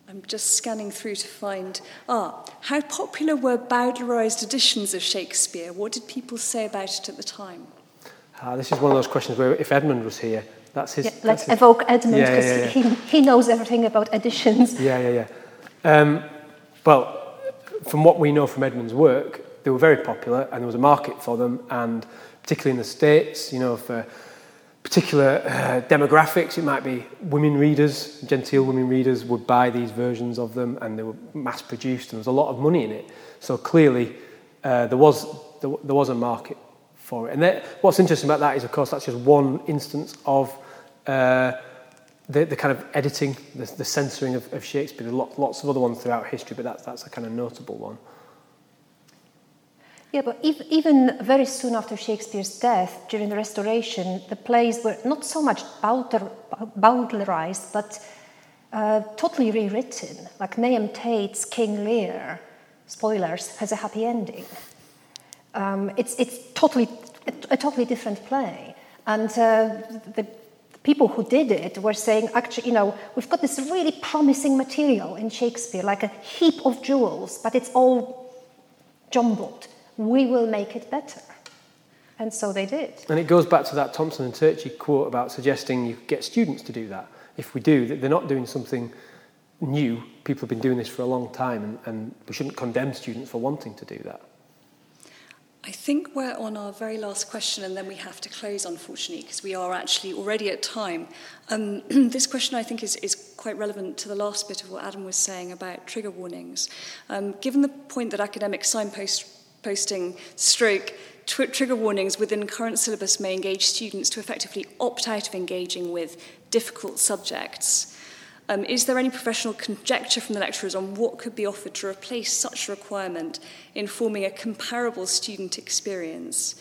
Speaker 6: I'm just scanning through to find. Ah, how popular were Bowdlerized editions of Shakespeare? What did people say about it at the time?
Speaker 5: Ah, this is one of those questions where if Edmund was here, that's his.
Speaker 1: Yeah, let's his, evoke Edmund because yeah, yeah, he, he knows everything about editions. *laughs*
Speaker 5: Yeah, yeah, yeah. Um, well, from what we know from Edmund's work, they were very popular and there was a market for them, and particularly in the States, you know, for particular uh, demographics. It might be women readers, genteel women readers would buy these versions of them and they were mass produced and there was a lot of money in it. So clearly uh, there, was, there, there, was a market for it. And that, what's interesting about that is, of course, that's just one instance of uh, the, the kind of editing, the, the censoring of, of Shakespeare. Lots of other ones throughout history, but that's, that's a kind of notable one.
Speaker 1: Yeah, but even very soon after Shakespeare's death, during the Restoration, the plays were not so much Bowdlerized, but uh, totally rewritten. Like Nahum Tate's King Lear, spoilers, has a happy ending. Um, it's it's totally a, a, totally different play, and uh, the people who did it were saying, actually, you know, we've got this really promising material in Shakespeare, like a heap of jewels, but it's all jumbled we will make it better. And so they did.
Speaker 5: And it goes back to that Thompson and Turchi quote about suggesting you get students to do that. If we do, they're not doing something new. People have been doing this for a long time, and, and we shouldn't condemn students for wanting to do that.
Speaker 6: I think we're on our very last question, and then we have to close, unfortunately, because we are actually already at time. Um, *clears throat* this question, I think, is, is quite relevant to the last bit of what Adam was saying about trigger warnings. Um, given the point that academic signposting stroke tr- trigger warnings within current syllabus may engage students to effectively opt out of engaging with difficult subjects. Um, is there any professional conjecture from the lecturers on what could be offered to replace such a requirement in forming a comparable student experience?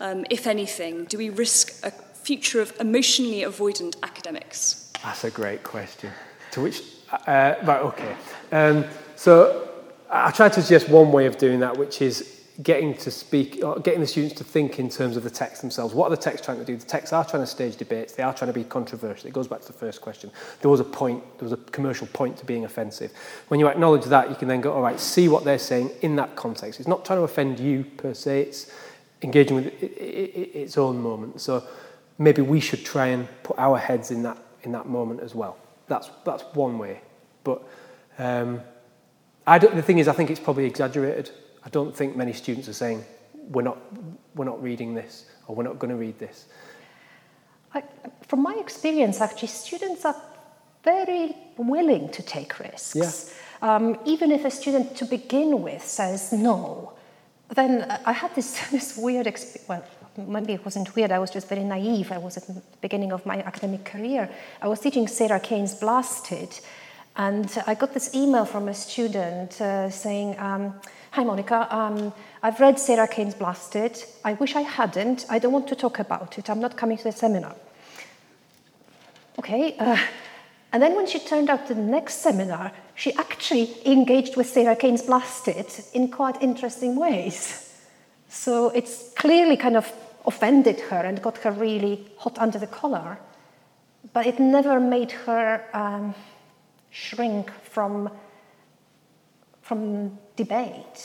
Speaker 6: Um, if anything, do we risk a future of emotionally avoidant academics?
Speaker 5: That's a great question. To which, uh, right, okay. Um, so I tried to suggest one way of doing that, which is getting to speak, or getting the students to think in terms of the text themselves. What are the texts trying to do? The texts are trying to stage debates. They are trying to be controversial. It goes back to the first question. There was a point, there was a commercial point to being offensive. When you acknowledge that, you can then go, all right, see what they're saying in that context. It's not trying to offend you per se. It's engaging with it, it, it, its own moment. So maybe we should try and put our heads in that in that moment as well. That's that's one way. But um, I don't, the thing is, I think it's probably exaggerated. I don't think many students are saying, we're not, we're not reading this or we're not going to read this.
Speaker 1: I, from my experience, actually, students are very willing to take risks.
Speaker 5: Yeah.
Speaker 1: Um, even if a student to begin with says no, then I had this, *laughs* this weird experience. Well, maybe it wasn't weird, I was just very naive. I was at the beginning of my academic career. I was teaching Sarah Kane's Blasted, and I got this email from a student uh, saying, um, Hi, Monica. Um, I've read Sarah Kane's Blasted. I wish I hadn't. I don't want to talk about it. I'm not coming to the seminar. Okay. Uh, and then when she turned out to the next seminar, she actually engaged with Sarah Kane's Blasted in quite interesting ways. So it's clearly kind of offended her and got her really hot under the collar. But it never made her um, shrink from, from debate.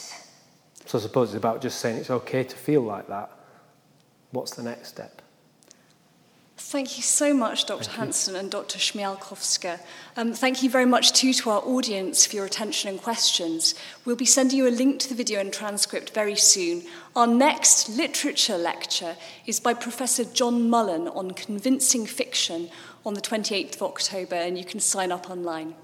Speaker 5: So I suppose it's about just saying it's okay to feel like that. What's the next step?
Speaker 6: Thank you so much, Dr. Hansen and Dr. Smialkowska. Um, thank you very much too to our audience for your attention and questions. We'll be sending you a link to the video and transcript very soon. Our next literature lecture is by Professor John Mullan on convincing fiction on the 28th of October, and you can sign up online.